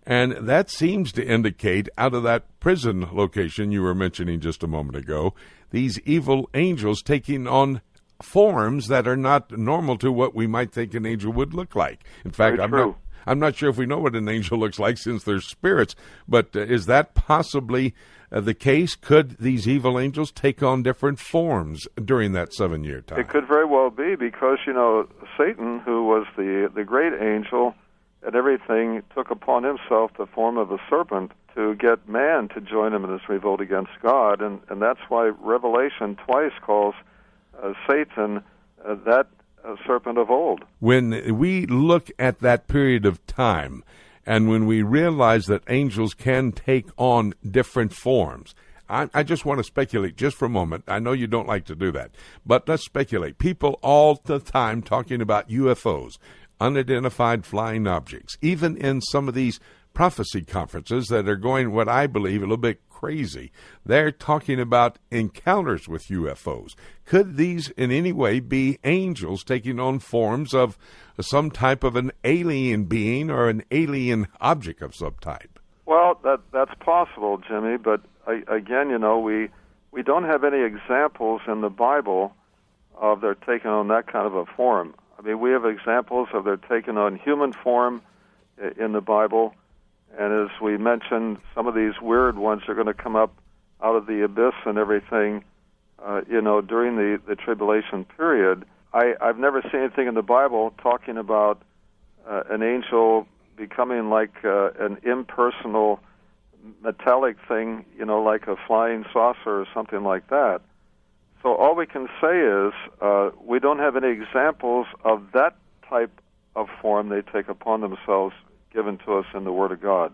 And that seems to indicate, out of that prison location you were mentioning just a moment ago, these evil angels taking on forms that are not normal to what we might think an angel would look like. In fact, Very I'm true. not. I'm not sure if we know what an angel looks like since they're spirits, but uh, is that possibly uh, the case? Could these evil angels take on different forms during that seven year time? It could very well be because you know Satan, who was the the great angel and everything, took upon himself the form of a serpent to get man to join him in his revolt against God, and and that's why Revelation twice calls uh, Satan uh, that serpent of old. when we look at that period of time and when we realize that angels can take on different forms, I, I just want to speculate just for a moment. I know you don't like to do that, but let's speculate. People all the time talking about UFOs, unidentified flying objects, even in some of these prophecy conferences that are going what I believe a little bit crazy. They're talking about encounters with UFOs. Could these in any way be angels taking on forms of some type of an alien being or an alien object of some type? Well, that that's possible, Jimmy. But I, again, you know, we we don't have any examples in the Bible of their taking on that kind of a form. I mean, we have examples of their taking on human form in the Bible, and as we mentioned, some of these weird ones are going to come up out of the abyss and everything. Uh, you know, during the the tribulation period, I I've never seen anything in the Bible talking about uh, an angel becoming like uh, an impersonal metallic thing, you know, like a flying saucer or something like that. So all we can say is uh, we don't have any examples of that type of form they take upon themselves given to us in the Word of God.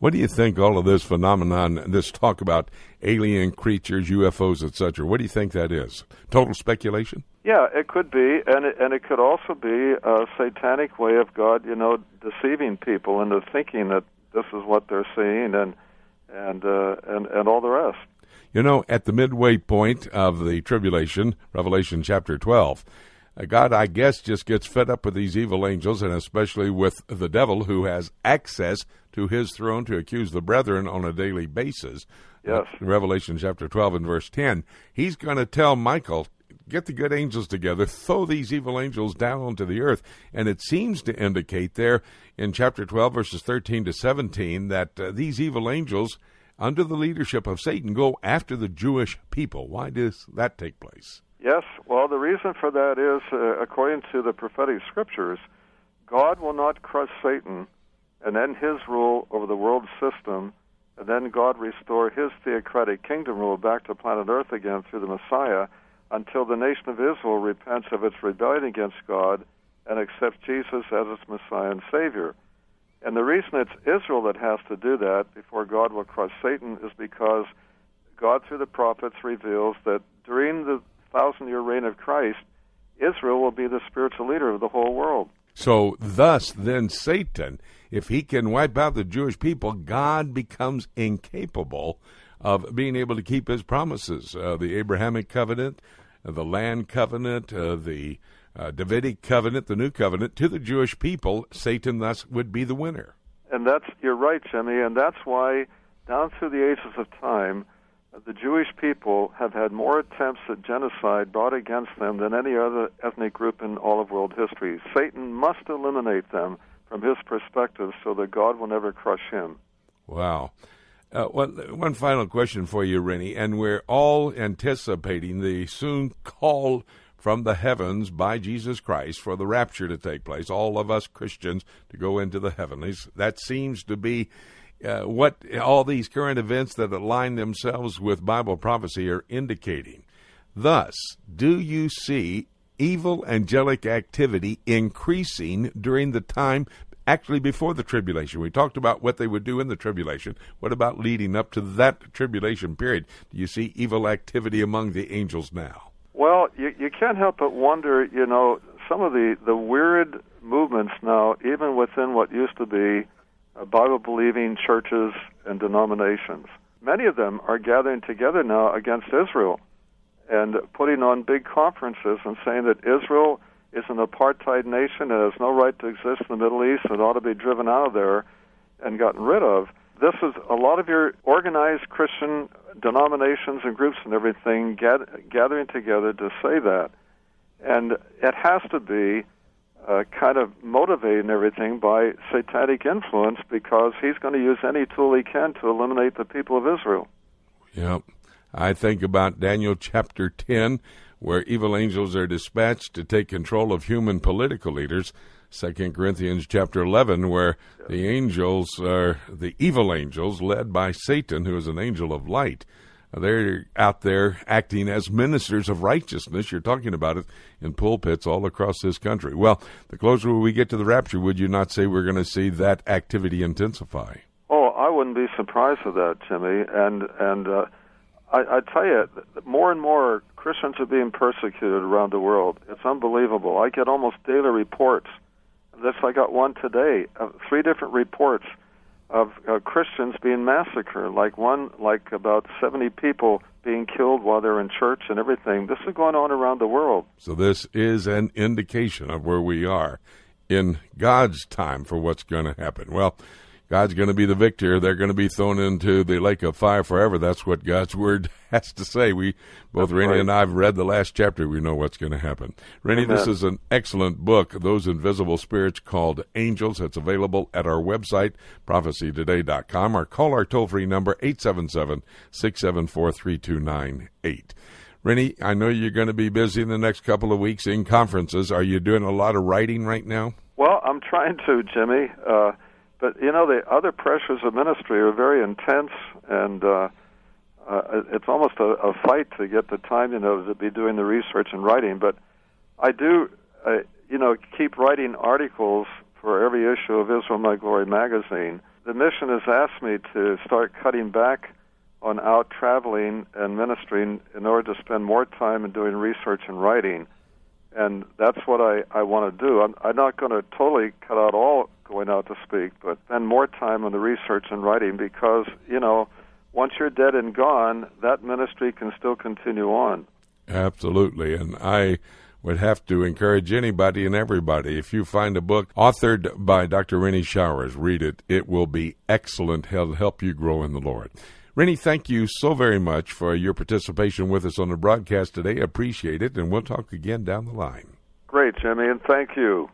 What do you think all of this phenomenon, this talk about alien creatures, UFOs, etc., what do you think that is? Total speculation? Yeah, it could be, and it, and it could also be a satanic way of God, you know, deceiving people into thinking that this is what they're seeing, and and uh, and and all the rest. You know, at the midway point of the tribulation, Revelation chapter 12, uh, God, I guess, just gets fed up with these evil angels, and especially with the devil who has access to his throne to accuse the brethren on a daily basis. Yes. Uh, Revelation chapter 12 and verse 10. He's going to tell Michael, get the good angels together, throw these evil angels down onto the earth. And it seems to indicate there in chapter 12, verses 13 to 17, that uh, these evil angels, under the leadership of Satan, go after the Jewish people. Why does that take place? Yes, well, the reason for that is, uh, according to the prophetic scriptures, God will not crush Satan and end his rule over the world system, and then God restore his theocratic kingdom rule back to planet Earth again through the Messiah until the nation of Israel repents of its rebellion against God and accepts Jesus as its Messiah and Savior. And the reason it's Israel that has to do that before God will crush Satan is because God, through the prophets, reveals that during the thousand year reign of Christ, Israel will be the spiritual leader of the whole world. So, thus, then Satan, if he can wipe out the Jewish people, God becomes incapable of being able to keep his promises. Uh, the Abrahamic covenant, uh, the land covenant, uh, the uh, Davidic covenant, the new covenant, to the Jewish people, Satan thus would be the winner. And that's you're right, Jimmy, and that's why down through the ages of time, the Jewish people have had more attempts at genocide brought against them than any other ethnic group in all of world history. Satan must eliminate them from his perspective so that God will never crush him. Wow. Uh, one, one final question for you, Rennie, and we're all anticipating the soon call from the heavens by Jesus Christ for the rapture to take place, all of us Christians to go into the heavenlies. That seems to be uh, what all these current events that align themselves with Bible prophecy are indicating. Thus, do you see evil angelic activity increasing during the time actually before the tribulation? We talked about what they would do in the tribulation. What about leading up to that tribulation period? Do you see evil activity among the angels now? Well, you, you can't help but wonder, you know, some of the, the weird movements now, even within what used to be Uh, Bible believing churches and denominations. Many of them are gathering together now against Israel and putting on big conferences and saying that Israel is an apartheid nation and has no right to exist in the Middle East and ought to be driven out of there and gotten rid of. This is a lot of your organized Christian denominations and groups and everything gathering together to say that. And it has to be uh, kind of motivating everything by satanic influence because he's going to use any tool he can to eliminate the people of Israel. Yep. I think about Daniel chapter 10, where evil angels are dispatched to take control of human political leaders. Second Corinthians chapter 11, where the angels are the evil angels led by Satan, who is an angel of light. They're out there acting as ministers of righteousness. You're talking about it in pulpits all across this country. Well, the closer we get to the rapture, would you not say we're going to see that activity intensify? Oh, I wouldn't be surprised with that, Jimmy. And and uh, I, I tell you, more and more Christians are being persecuted around the world. It's unbelievable. I get almost daily reports. This I got one today. Uh, three different reports of uh, Christians being massacred, like one, like about 70 people being killed while they're in church and everything. This is going on around the world. So this is an indication of where we are in God's time for what's going to happen. Well, God's going to be the victor. They're going to be thrown into the lake of fire forever. That's what God's word has to say. We both Rennie right. and I have read the last chapter. We know what's going to happen. Rennie, Amen. this is an excellent book, Those Invisible Spirits Called Angels. It's available at our website, prophecytoday.com, or call our toll free number, 877 674 3298. Rennie, I know you're going to be busy in the next couple of weeks in conferences. Are you doing a lot of writing right now? Well, I'm trying to, Jimmy. Uh, but you know, the other pressures of ministry are very intense, and uh, uh, it's almost a, a fight to get the time, you know, to be doing the research and writing. But I do, uh, you know, keep writing articles for every issue of Israel My Glory magazine. The mission has asked me to start cutting back on out traveling and ministering in order to spend more time in doing research and writing. And that's what I, I want to do. I'm, I'm not going to totally cut out all going out to speak, but spend more time on the research and writing because, you know, once you're dead and gone, that ministry can still continue on. Absolutely. And I would have to encourage anybody and everybody if you find a book authored by Dr. Rennie Showers, read it. It will be excellent. It'll help you grow in the Lord. Rennie, thank you so very much for your participation with us on the broadcast today. Appreciate it, and we'll talk again down the line. Great, Jimmy, and thank you.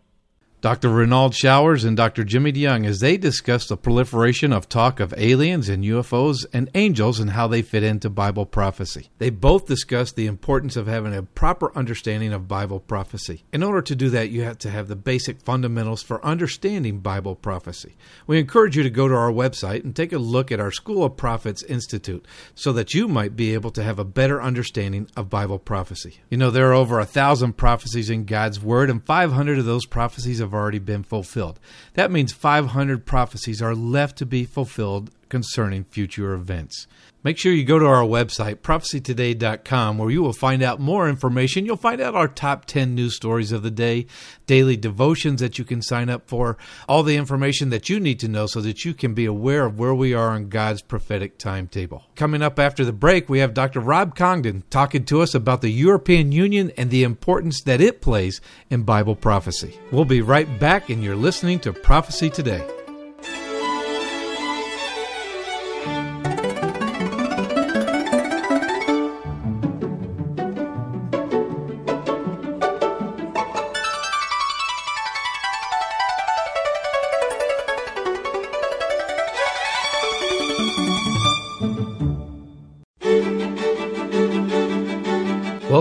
Dr. Renald Showers and Dr. Jimmy DeYoung as they discuss the proliferation of talk of aliens and UFOs and angels and how they fit into Bible prophecy. They both discuss the importance of having a proper understanding of Bible prophecy. In order to do that, you have to have the basic fundamentals for understanding Bible prophecy. We encourage you to go to our website and take a look at our School of Prophets Institute so that you might be able to have a better understanding of Bible prophecy. You know, there are over a thousand prophecies in God's Word, and 500 of those prophecies have already been fulfilled. That means 500 prophecies are left to be fulfilled concerning future events. Make sure you go to our website, prophecytoday.com, where you will find out more information. You'll find out our top 10 news stories of the day, daily devotions that you can sign up for, all the information that you need to know so that you can be aware of where we are on God's prophetic timetable. Coming up after the break, we have Dr. Rob Congdon talking to us about the European Union and the importance that it plays in Bible prophecy. We'll be right back, and you're listening to Prophecy Today.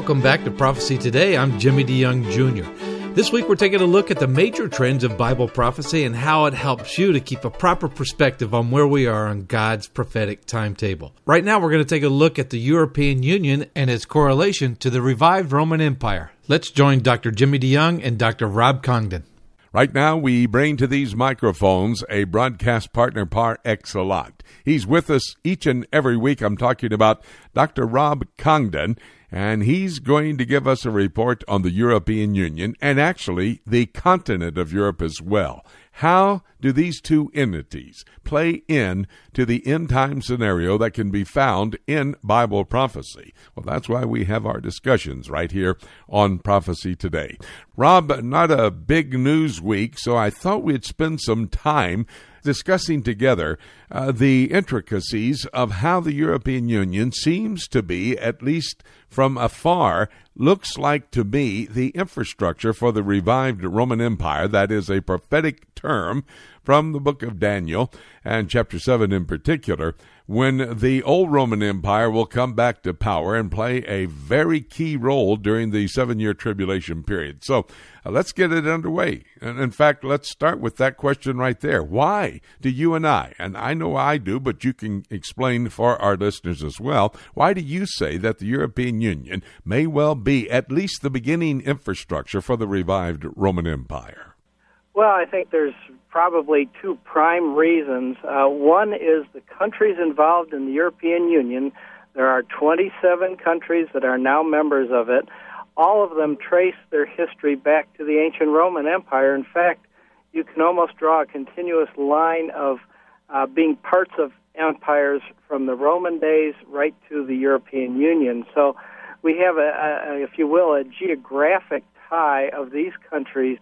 Welcome back to Prophecy Today. I'm Jimmy DeYoung Jr. This week we're taking a look at the major trends of Bible prophecy and how it helps you to keep a proper perspective on where we are on God's prophetic timetable. Right now we're going to take a look at the European Union and its correlation to the revived Roman Empire. Let's join Dr. Jimmy DeYoung and Dr. Rob Congdon. Right now, we bring to these microphones a broadcast partner par excellence. He's with us each and every week. I'm talking about Dr. Rob Congdon, and he's going to give us a report on the European Union and actually the continent of Europe as well. How do these two entities play in to the end time scenario that can be found in Bible prophecy? Well, that's why we have our discussions right here on Prophecy Today. Rob, not a big news week, so I thought we'd spend some time discussing together uh, the intricacies of how the European Union seems to be, at least from afar, looks like to be the infrastructure for the revived Roman Empire. That is a prophetic term from the book of Daniel and chapter 7 in particular when the old Roman Empire will come back to power and play a very key role during the seven year tribulation period. So uh, let's get it underway. And in fact, let's start with that question right there. Why do you and I, and I know I do, but you can explain for our listeners as well, why do you say that the European Union may well be at least the beginning infrastructure for the revived Roman Empire? Well, I think there's probably two prime reasons. Uh, one is the countries involved in the European Union. There are 27 countries that are now members of it. All of them trace their history back to the ancient Roman Empire. In fact, you can almost draw a continuous line of uh, being parts of empires from the Roman days right to the European Union. So we have, a, a if you will, a geographic tie of these countries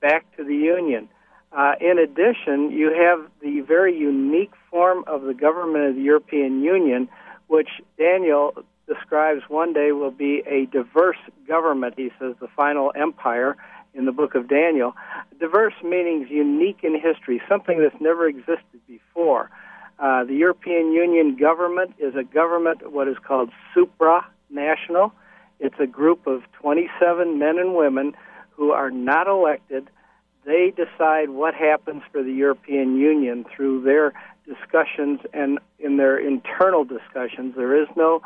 back to the Union. Uh, in addition, you have the very unique form of the government of the European Union, which Daniel describes one day will be a diverse government. He says the final empire in the book of Daniel. Diverse meaning unique in history, something that's never existed before. Uh, the European Union government is a government, what is called supranational. It's a group of 27 men and women who are not elected they decide what happens for the European Union through their discussions and in their internal discussions. There is no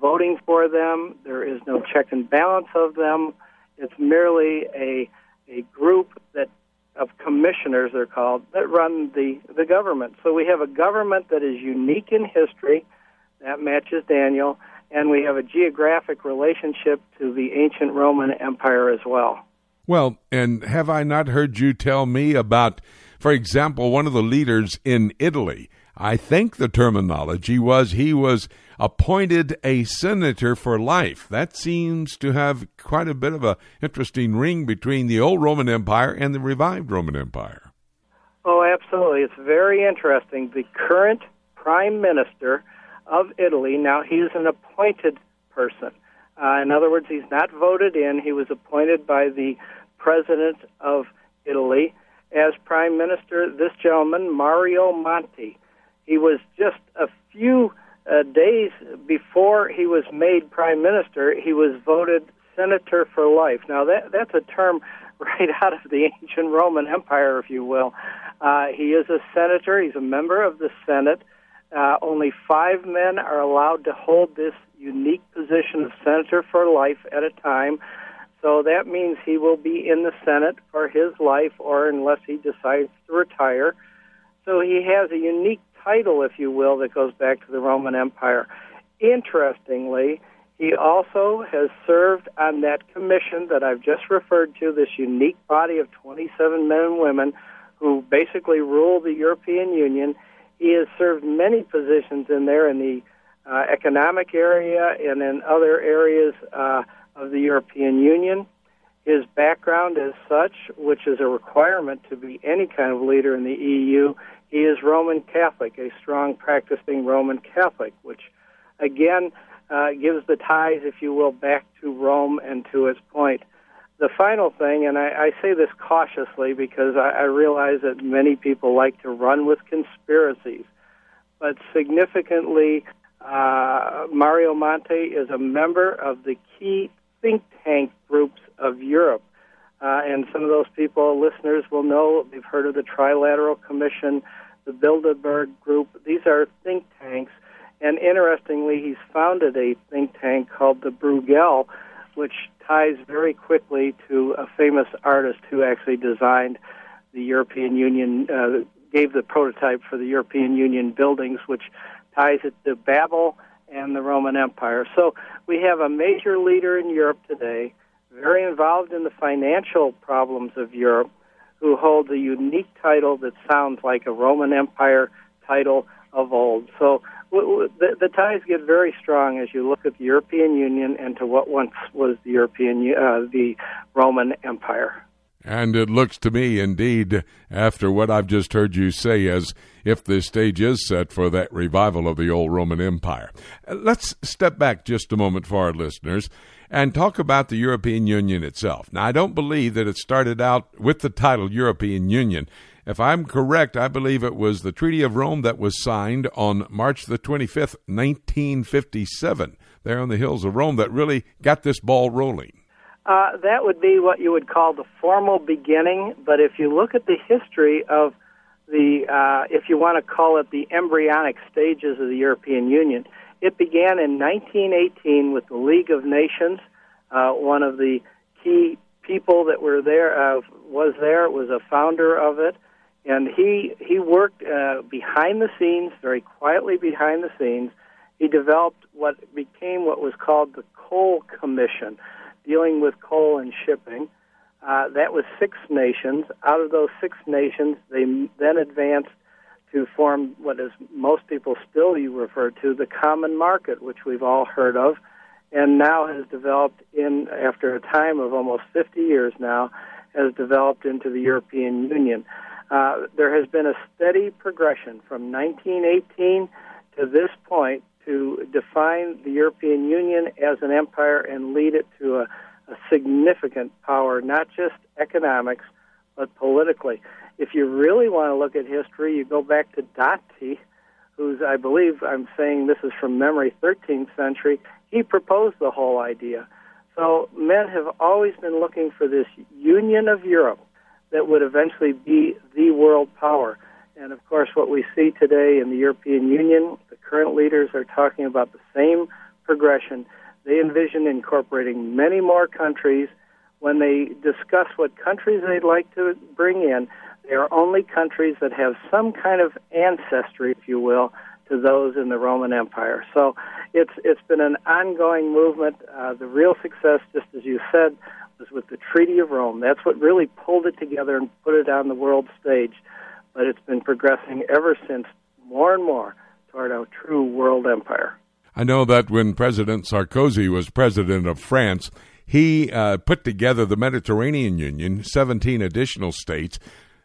voting for them, there is no check and balance of them. It's merely a, a group that of commissioners they're called that run the, the government. So we have a government that is unique in history, that matches Daniel, and we have a geographic relationship to the ancient Roman Empire as well. Well, and have I not heard you tell me about, for example, one of the leaders in Italy? I think the terminology was he was appointed a senator for life. That seems to have quite a bit of a interesting ring between the old Roman Empire and the revived Roman Empire. Oh, absolutely. It's very interesting. The current prime minister of Italy, now he's an appointed person. Uh, in other words, he's not voted in. He was appointed by the president of Italy, as prime minister, this gentleman, Mario Monti. He was just a few uh, days before he was made prime minister, he was voted senator for life. Now, that, that's a term right out of the ancient Roman Empire, if you will. Uh, he is a senator, he's a member of the Senate. Uh, only five men are allowed to hold this unique position of senator for life at a time. So that means he will be in the Senate for his life or unless he decides to retire. So he has a unique title, if you will, that goes back to the Roman Empire. Interestingly, he also has served on that commission that I've just referred to, this unique body of 27 men and women who basically rule the European Union. He has served many positions in there in the uh, economic area and in other areas. Uh, of the European Union. His background is such, which is a requirement to be any kind of leader in the EU. He is Roman Catholic, a strong practicing Roman Catholic, which again uh, gives the ties, if you will, back to Rome and to its point. The final thing, and I, I say this cautiously because I, I realize that many people like to run with conspiracies, but significantly, uh, Mario Monti is a member of the key think tank groups of Europe. Uh, and some of those people, listeners, will know they've heard of the Trilateral Commission, the Bilderberg Group. These are think tanks. And interestingly, he's founded a think tank called the Bruegel, which ties very quickly to a famous artist who actually designed the European Union, uh, gave the prototype for the European Union buildings, which ties it to Babel and the Roman Empire. So we have a major leader in Europe today, very involved in the financial problems of Europe, who holds a unique title that sounds like a Roman Empire title of old. So the, the ties get very strong as you look at the European Union and to what once was the European, uh, the Roman Empire. And it looks to me, indeed, after what I've just heard you say, as if the stage is set for that revival of the old Roman Empire. Uh, let's step back just a moment for our listeners and talk about the European Union itself. Now, I don't believe that it started out with the title European Union. If I'm correct, I believe it was the Treaty of Rome that was signed on March the 25th, 1957, there on the hills of Rome, that really got this ball rolling. Uh, that would be what you would call the formal beginning. But if you look at the history of the, uh, if you want to call it the embryonic stages of the European Union, it began in 1918 with the League of Nations. Uh, one of the key people that were there uh, was there was a founder of it, and he he worked uh, behind the scenes, very quietly behind the scenes. He developed what became what was called the Coal Commission dealing with coal and shipping. Uh, that was six nations. Out of those six nations, they then advanced to form what is most people still refer to the common market, which we've all heard of, and now has developed in after a time of almost 50 years now, has developed into the European Union. Uh, there has been a steady progression from 1918 to this point to define the European Union as an empire and lead it to a, a significant power, not just economics, but politically. If you really want to look at history, you go back to Dante, who's, I believe, I'm saying this is from memory, 13th century. He proposed the whole idea. So men have always been looking for this union of Europe that would eventually be the world power. And of course, what we see today in the European Union, the current leaders are talking about the same progression. They envision incorporating many more countries. When they discuss what countries they'd like to bring in, they are only countries that have some kind of ancestry, if you will, to those in the Roman Empire. So it's it's been an ongoing movement. Uh, the real success, just as you said, was with the Treaty of Rome. That's what really pulled it together and put it on the world stage but it's been progressing ever since more and more toward a true world empire. I know that when President Sarkozy was president of France, he uh, put together the Mediterranean Union, 17 additional states.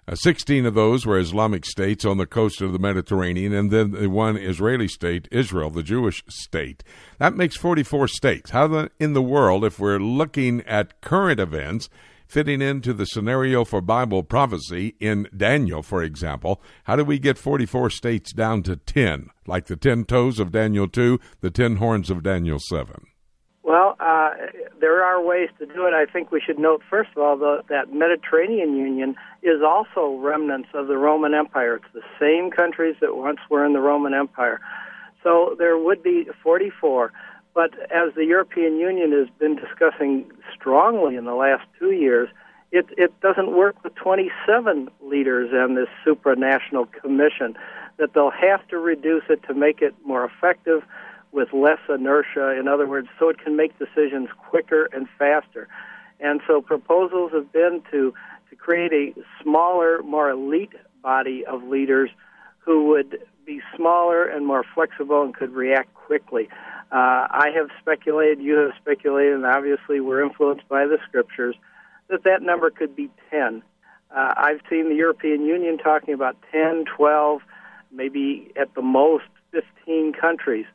Uh, 16 of those were Islamic states on the coast of the Mediterranean, and then the one Israeli state, Israel, the Jewish state. That makes 44 states. How the, in the world, if we're looking at current events, fitting into the scenario for Bible prophecy in Daniel, for example, how do we get 44 states down to 10, like the 10 toes of Daniel 2, the 10 horns of Daniel 7? Well, uh, there are ways to do it. I think we should note, first of all, the, that Mediterranean Union is also remnants of the Roman Empire. It's the same countries that once were in the Roman Empire. So there would be 44. But as the European Union has been discussing strongly in the last two years, it, it doesn't work with 27 leaders and this supranational commission, that they'll have to reduce it to make it more effective with less inertia. In other words, so it can make decisions quicker and faster. And so proposals have been to, to create a smaller, more elite body of leaders who would be smaller and more flexible and could react quickly. Uh, I have speculated, you have speculated, and obviously we're influenced by the scriptures, that that number could be 10. Uh, I've seen the European Union talking about 10, 12, maybe at the most 15 countries.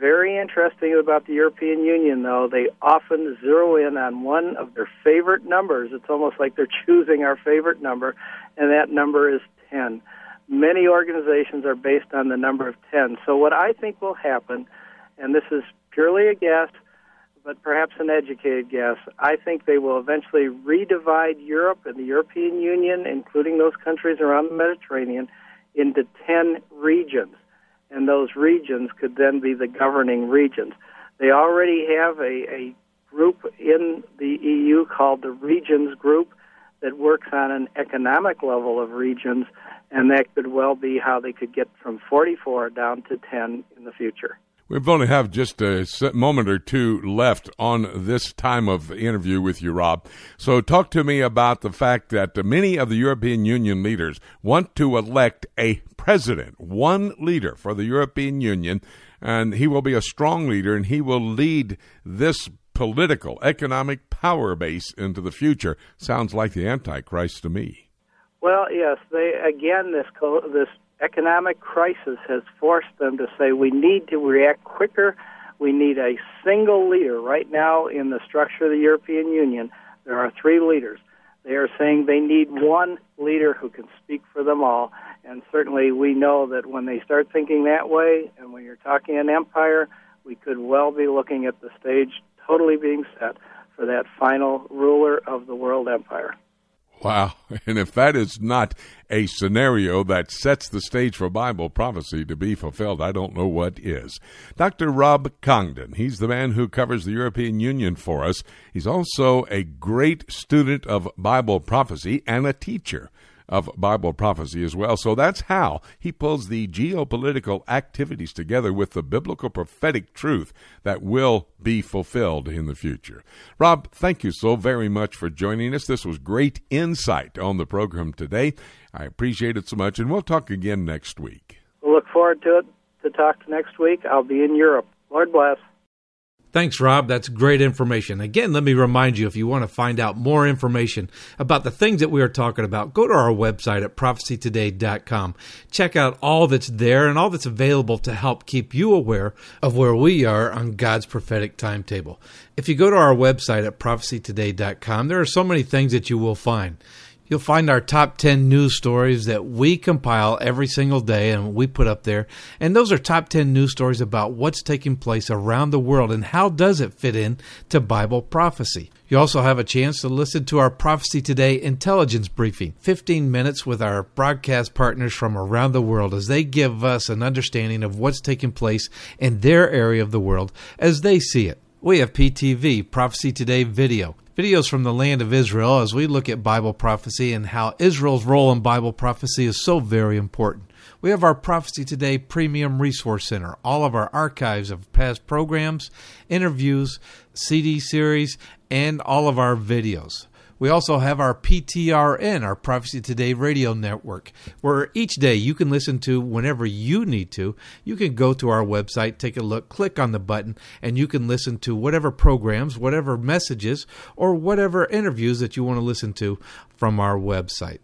Very interesting about the European Union, though, they often zero in on one of their favorite numbers. It's almost like they're choosing our favorite number, and that number is 10. Many organizations are based on the number of 10. So, what I think will happen and this is purely a guess, but perhaps an educated guess. I think they will eventually redivide Europe and the European Union, including those countries around the Mediterranean, into 10 regions. And those regions could then be the governing regions. They already have a, a group in the EU called the Regions Group that works on an economic level of regions, and that could well be how they could get from 44 down to 10 in the future. We've only have just a moment or two left on this time of interview with you, Rob. So talk to me about the fact that many of the European Union leaders want to elect a president, one leader for the European Union, and he will be a strong leader and he will lead this political, economic power base into the future. Sounds like the Antichrist to me. Well, yes. They again this this economic crisis has forced them to say we need to react quicker. We need a single leader. Right now, in the structure of the European Union, there are three leaders. They are saying they need one leader who can speak for them all. And certainly, we know that when they start thinking that way, and when you're talking an empire, we could well be looking at the stage totally being set for that final ruler of the world empire. Wow. And if that is not a scenario that sets the stage for Bible prophecy to be fulfilled, I don't know what is. Dr. Rob Congdon, he's the man who covers the European Union for us. He's also a great student of Bible prophecy and a teacher of Bible prophecy as well. So that's how he pulls the geopolitical activities together with the biblical prophetic truth that will be fulfilled in the future. Rob, thank you so very much for joining us. This was great insight on the program today. I appreciate it so much, and we'll talk again next week. We'll look forward to it to talk next week. I'll be in Europe. Lord bless. Thanks, Rob. That's great information. Again, let me remind you if you want to find out more information about the things that we are talking about, go to our website at prophecytoday.com. Check out all that's there and all that's available to help keep you aware of where we are on God's prophetic timetable. If you go to our website at prophecytoday.com, there are so many things that you will find. You'll find our top 10 news stories that we compile every single day and we put up there. And those are top 10 news stories about what's taking place around the world and how does it fit in to Bible prophecy. You also have a chance to listen to our Prophecy Today intelligence briefing, 15 minutes with our broadcast partners from around the world as they give us an understanding of what's taking place in their area of the world as they see it. We have PTV, Prophecy Today video, videos from the land of Israel as we look at Bible prophecy and how Israel's role in Bible prophecy is so very important. We have our Prophecy Today Premium Resource Center, all of our archives of past programs, interviews, CD series, and all of our videos. We also have our PTRN, our Prophecy Today radio network, where each day you can listen to whenever you need to. You can go to our website, take a look, click on the button, and you can listen to whatever programs, whatever messages, or whatever interviews that you want to listen to from our website.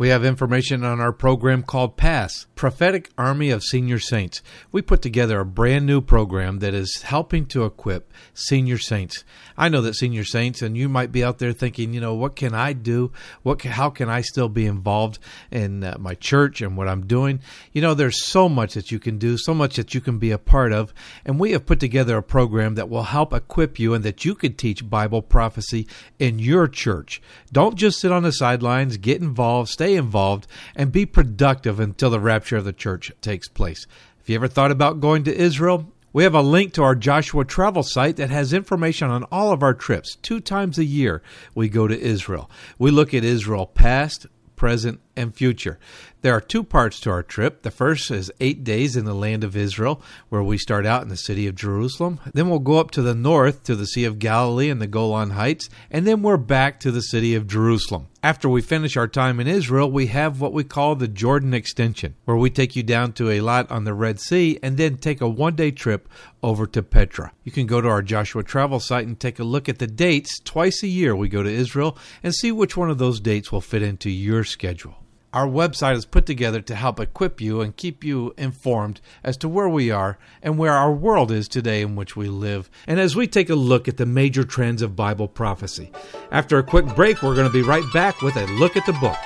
We have information on our program called PASS, Prophetic Army of Senior Saints. We put together a brand new program that is helping to equip senior saints. I know that senior saints, and you might be out there thinking, you know, what can I do? What, can, how can I still be involved in uh, my church and what I'm doing? You know, there's so much that you can do, so much that you can be a part of, and we have put together a program that will help equip you and that you could teach Bible prophecy in your church. Don't just sit on the sidelines, get involved, stay involved, and be productive until the rapture of the church takes place. If you ever thought about going to Israel? We have a link to our Joshua travel site that has information on all of our trips. Two times a year, we go to Israel. We look at Israel past, present, and future. There are two parts to our trip. The first is eight days in the land of Israel, where we start out in the city of Jerusalem. Then we'll go up to the north to the Sea of Galilee and the Golan Heights, and then we're back to the city of Jerusalem. After we finish our time in Israel, we have what we call the Jordan Extension, where we take you down to Eilat on the Red Sea and then take a one day trip over to Petra. You can go to our Joshua travel site and take a look at the dates. Twice a year we go to Israel and see which one of those dates will fit into your schedule. Our website is put together to help equip you and keep you informed as to where we are and where our world is today in which we live, and as we take a look at the major trends of Bible prophecy. After a quick break, we're going to be right back with a look at the book.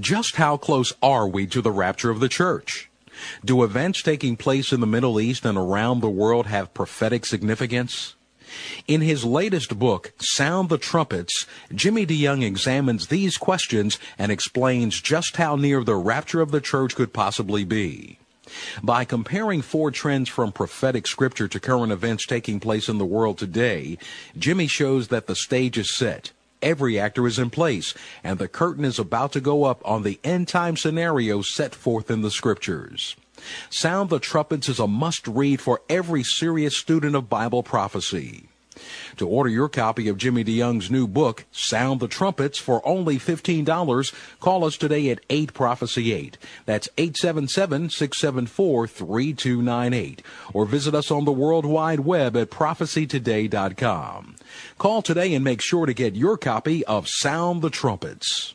Just how close are we to the rapture of the church? Do events taking place in the Middle East and around the world have prophetic significance? In his latest book, Sound the Trumpets, Jimmy DeYoung examines these questions and explains just how near the rapture of the church could possibly be. By comparing four trends from prophetic scripture to current events taking place in the world today, Jimmy shows that the stage is set. Every actor is in place, and the curtain is about to go up on the end time scenario set forth in the scriptures. Sound the Trumpets is a must read for every serious student of Bible prophecy. To order your copy of Jimmy DeYoung's new book, Sound the Trumpets, for only $15, call us today at 8 Prophecy 8. That's 877 674 3298. Or visit us on the World Wide Web at prophecytoday.com. Call today and make sure to get your copy of Sound the Trumpets.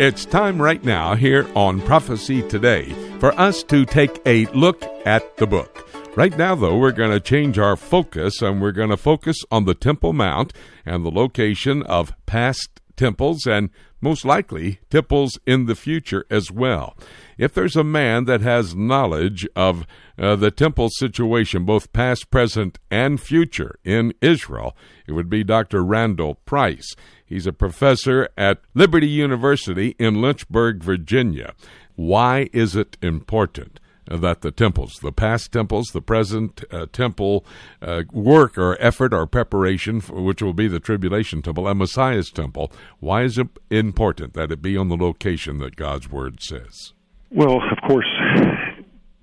It's time right now here on Prophecy Today for us to take a look at the book. Right now, though, we're going to change our focus and we're going to focus on the Temple Mount and the location of past temples and most likely temples in the future as well. If there's a man that has knowledge of uh, the temple situation, both past, present, and future in Israel, it would be Dr. Randall Price. He's a professor at Liberty University in Lynchburg, Virginia. Why is it important? that the temples, the past temples, the present uh, temple uh, work or effort or preparation, for, which will be the tribulation temple and Messiah's temple, why is it important that it be on the location that God's word says? Well, of course,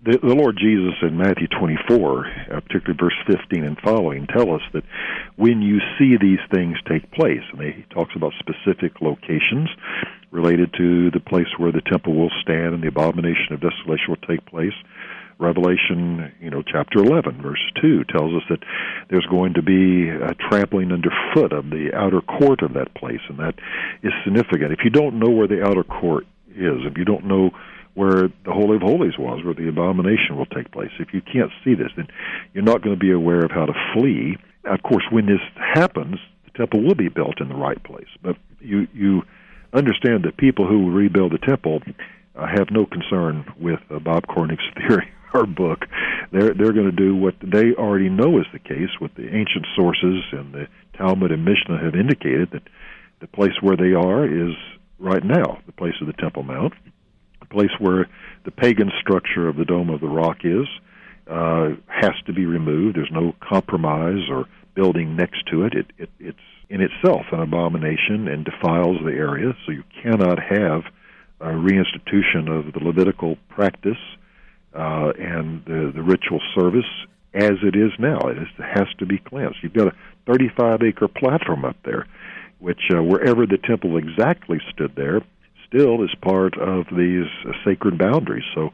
the, the Lord Jesus in Matthew 24, uh, particularly verse 15 and following, tell us that when you see these things take place, and he talks about specific locations related to the place where the temple will stand and the abomination of desolation will take place. Revelation, you know, chapter 11, verse 2 tells us that there's going to be a trampling underfoot of the outer court of that place, and that is significant. If you don't know where the outer court is, if you don't know where the Holy of Holies was, where the abomination will take place. If you can't see this, then you're not going to be aware of how to flee. Of course, when this happens, the temple will be built in the right place. But you you understand that people who rebuild the temple uh, have no concern with uh, Bob Cornuke's theory or book. They're they're going to do what they already know is the case. What the ancient sources and the Talmud and Mishnah have indicated that the place where they are is right now the place of the Temple Mount place where the pagan structure of the Dome of the Rock is, uh, has to be removed. There's no compromise or building next to it. It, it. It's in itself an abomination and defiles the area, so you cannot have a reinstitution of the Levitical practice uh, and the, the ritual service as it is now. It, is, has to be cleansed. You've got a 35 acre platform up there, which uh, wherever the temple exactly stood there, still is part of these sacred boundaries. So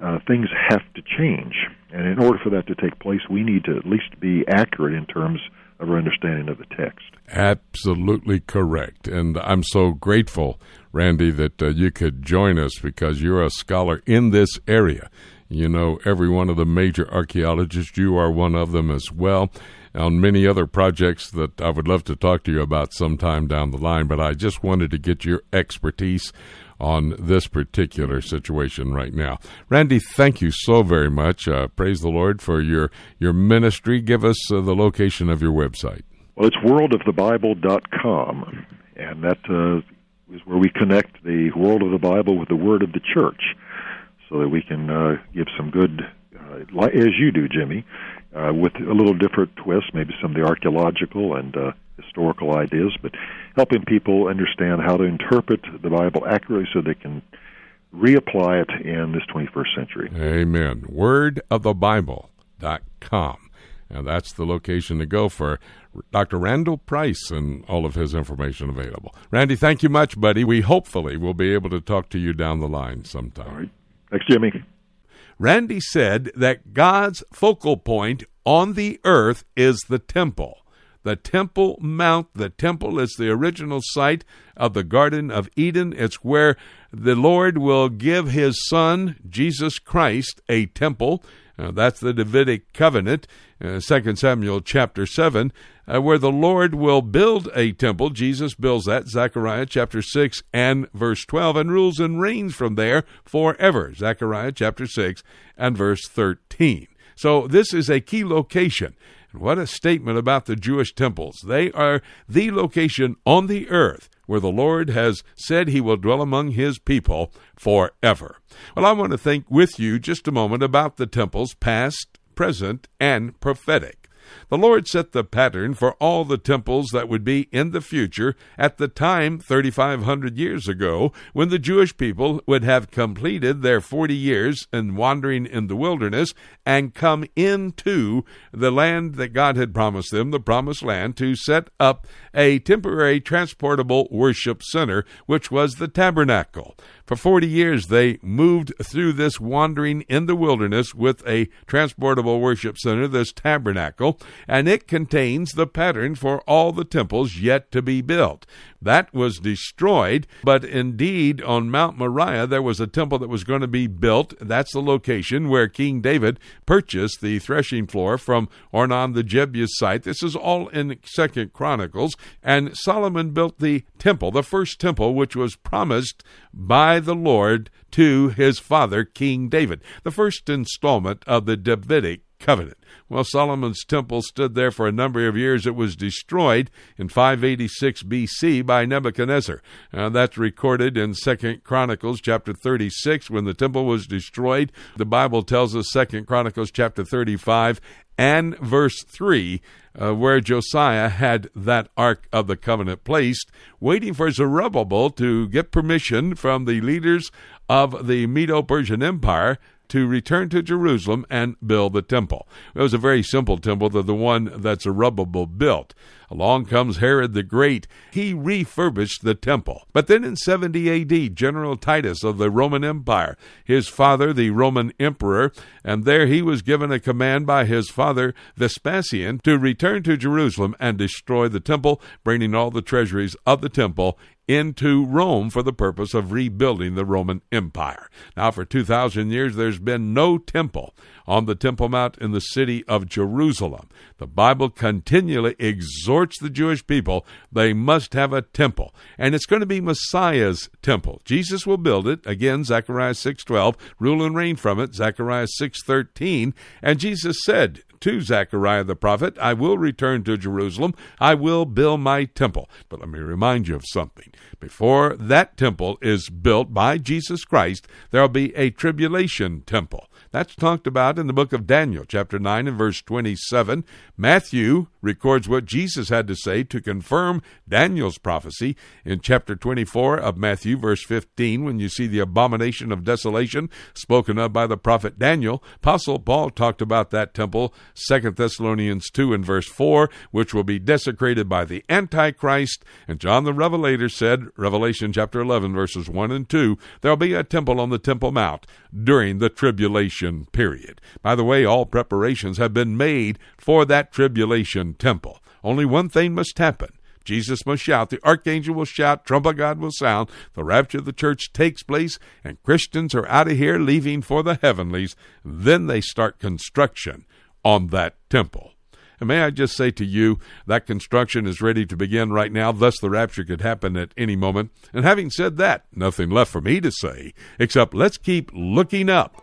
uh, things have to change. And in order for that to take place, we need to at least be accurate in terms of our understanding of the text. Absolutely correct. And I'm so grateful, Randy, that uh, you could join us because you're a scholar in this area. You know every one of the major archaeologists. You are one of them as well on many other projects that I would love to talk to you about sometime down the line, but I just wanted to get your expertise on this particular situation right now. Randy, thank you so very much. Uh, praise the Lord for your, your ministry. Give us uh, the location of your website. Well, it's worldofthebible.com, and that uh, is where we connect the world of the Bible with the word of the church so that we can uh, give some good, as you do, Jimmy, uh, with a little different twist, maybe some of the archaeological and uh, historical ideas, but helping people understand how to interpret the Bible accurately so they can reapply it in this 21st century. Amen. Word of the Bible.com. And that's the location to go for Dr. Randall Price and all of his information available. Randy, thank you much, buddy. We hopefully will be able to talk to you down the line sometime. All right. Thanks, Jimmy. Randy said that God's focal point on the earth is the temple. The Temple Mount, the temple is the original site of the Garden of Eden. It's where the Lord will give his Son, Jesus Christ, a temple. That's the Davidic covenant, uh, 2 Samuel chapter 7, uh, where the Lord will build a temple. Jesus builds that, Zechariah chapter 6 and verse 12, and rules and reigns from there forever, Zechariah chapter 6 and verse 13. So this is a key location. And What a statement about the Jewish temples. They are the location on the earth where the Lord has said he will dwell among his people forever. Well, I want to think with you just a moment about the temples, past, present, and prophetic. The Lord set the pattern for all the temples that would be in the future at the time 3,500 years ago when the Jewish people would have completed their 40 years in wandering in the wilderness and come into the land that God had promised them, the promised land, to set up a temporary transportable worship center, which was the tabernacle. For 40 years, they moved through this wandering in the wilderness with a transportable worship center, this tabernacle, and it contains the pattern for all the temples yet to be built. That was destroyed, but indeed on Mount Moriah there was a temple that was going to be built. That's the location where King David purchased the threshing floor from Ornan the Jebusite. This is all in Second Chronicles. And Solomon built the temple, the first temple which was promised by the Lord to his father King David, the first installment of the Davidic covenant. Well, Solomon's temple stood there for a number of years. It was destroyed in 586 BC by Nebuchadnezzar. Uh, that's recorded in Second Chronicles chapter 36 when the temple was destroyed. The Bible tells us Second Chronicles chapter 35 and verse 3 uh, where Josiah had that Ark of the Covenant placed, waiting for Zerubbabel to get permission from the leaders of the Medo Persian Empire to return to Jerusalem and build the temple. It was a very simple temple, the, the one that Zerubbabel built. Along comes Herod the Great. He refurbished the temple. But then in 70 AD, General Titus of the Roman Empire, his father, the Roman emperor, and there he was given a command by his father, Vespasian, to return to Jerusalem and destroy the temple, bringing all the treasuries of the temple into Rome for the purpose of rebuilding the Roman Empire. Now, for 2,000 years, there's been no temple on the Temple Mount in the city of Jerusalem. The Bible continually exhorts the Jewish people they must have a temple, and it's going to be Messiah's temple. Jesus will build it, again, Zechariah 6.12, rule and reign from it, Zechariah 6.13, and Jesus said, to Zechariah the prophet, I will return to Jerusalem, I will build my temple. But let me remind you of something. Before that temple is built by Jesus Christ, there will be a tribulation temple. That's talked about in the book of Daniel, chapter 9 and verse 27. Matthew records what Jesus had to say to confirm Daniel's prophecy in chapter 24 of Matthew, verse 15, when you see the abomination of desolation spoken of by the prophet Daniel. Apostle Paul talked about that temple, 2 Thessalonians 2 and verse 4, which will be desecrated by the Antichrist. And John the Revelator said, Revelation chapter 11, verses 1 and 2, there'll be a temple on the Temple Mount during the tribulation period. By the way, all preparations have been made for that tribulation temple. Only one thing must happen. Jesus must shout, the archangel will shout, trumpet God will sound, the rapture of the church takes place, and Christians are out of here leaving for the heavenlies. Then they start construction on that temple. And may I just say to you, that construction is ready to begin right now, thus the rapture could happen at any moment. And having said that, nothing left for me to say, except let's keep looking up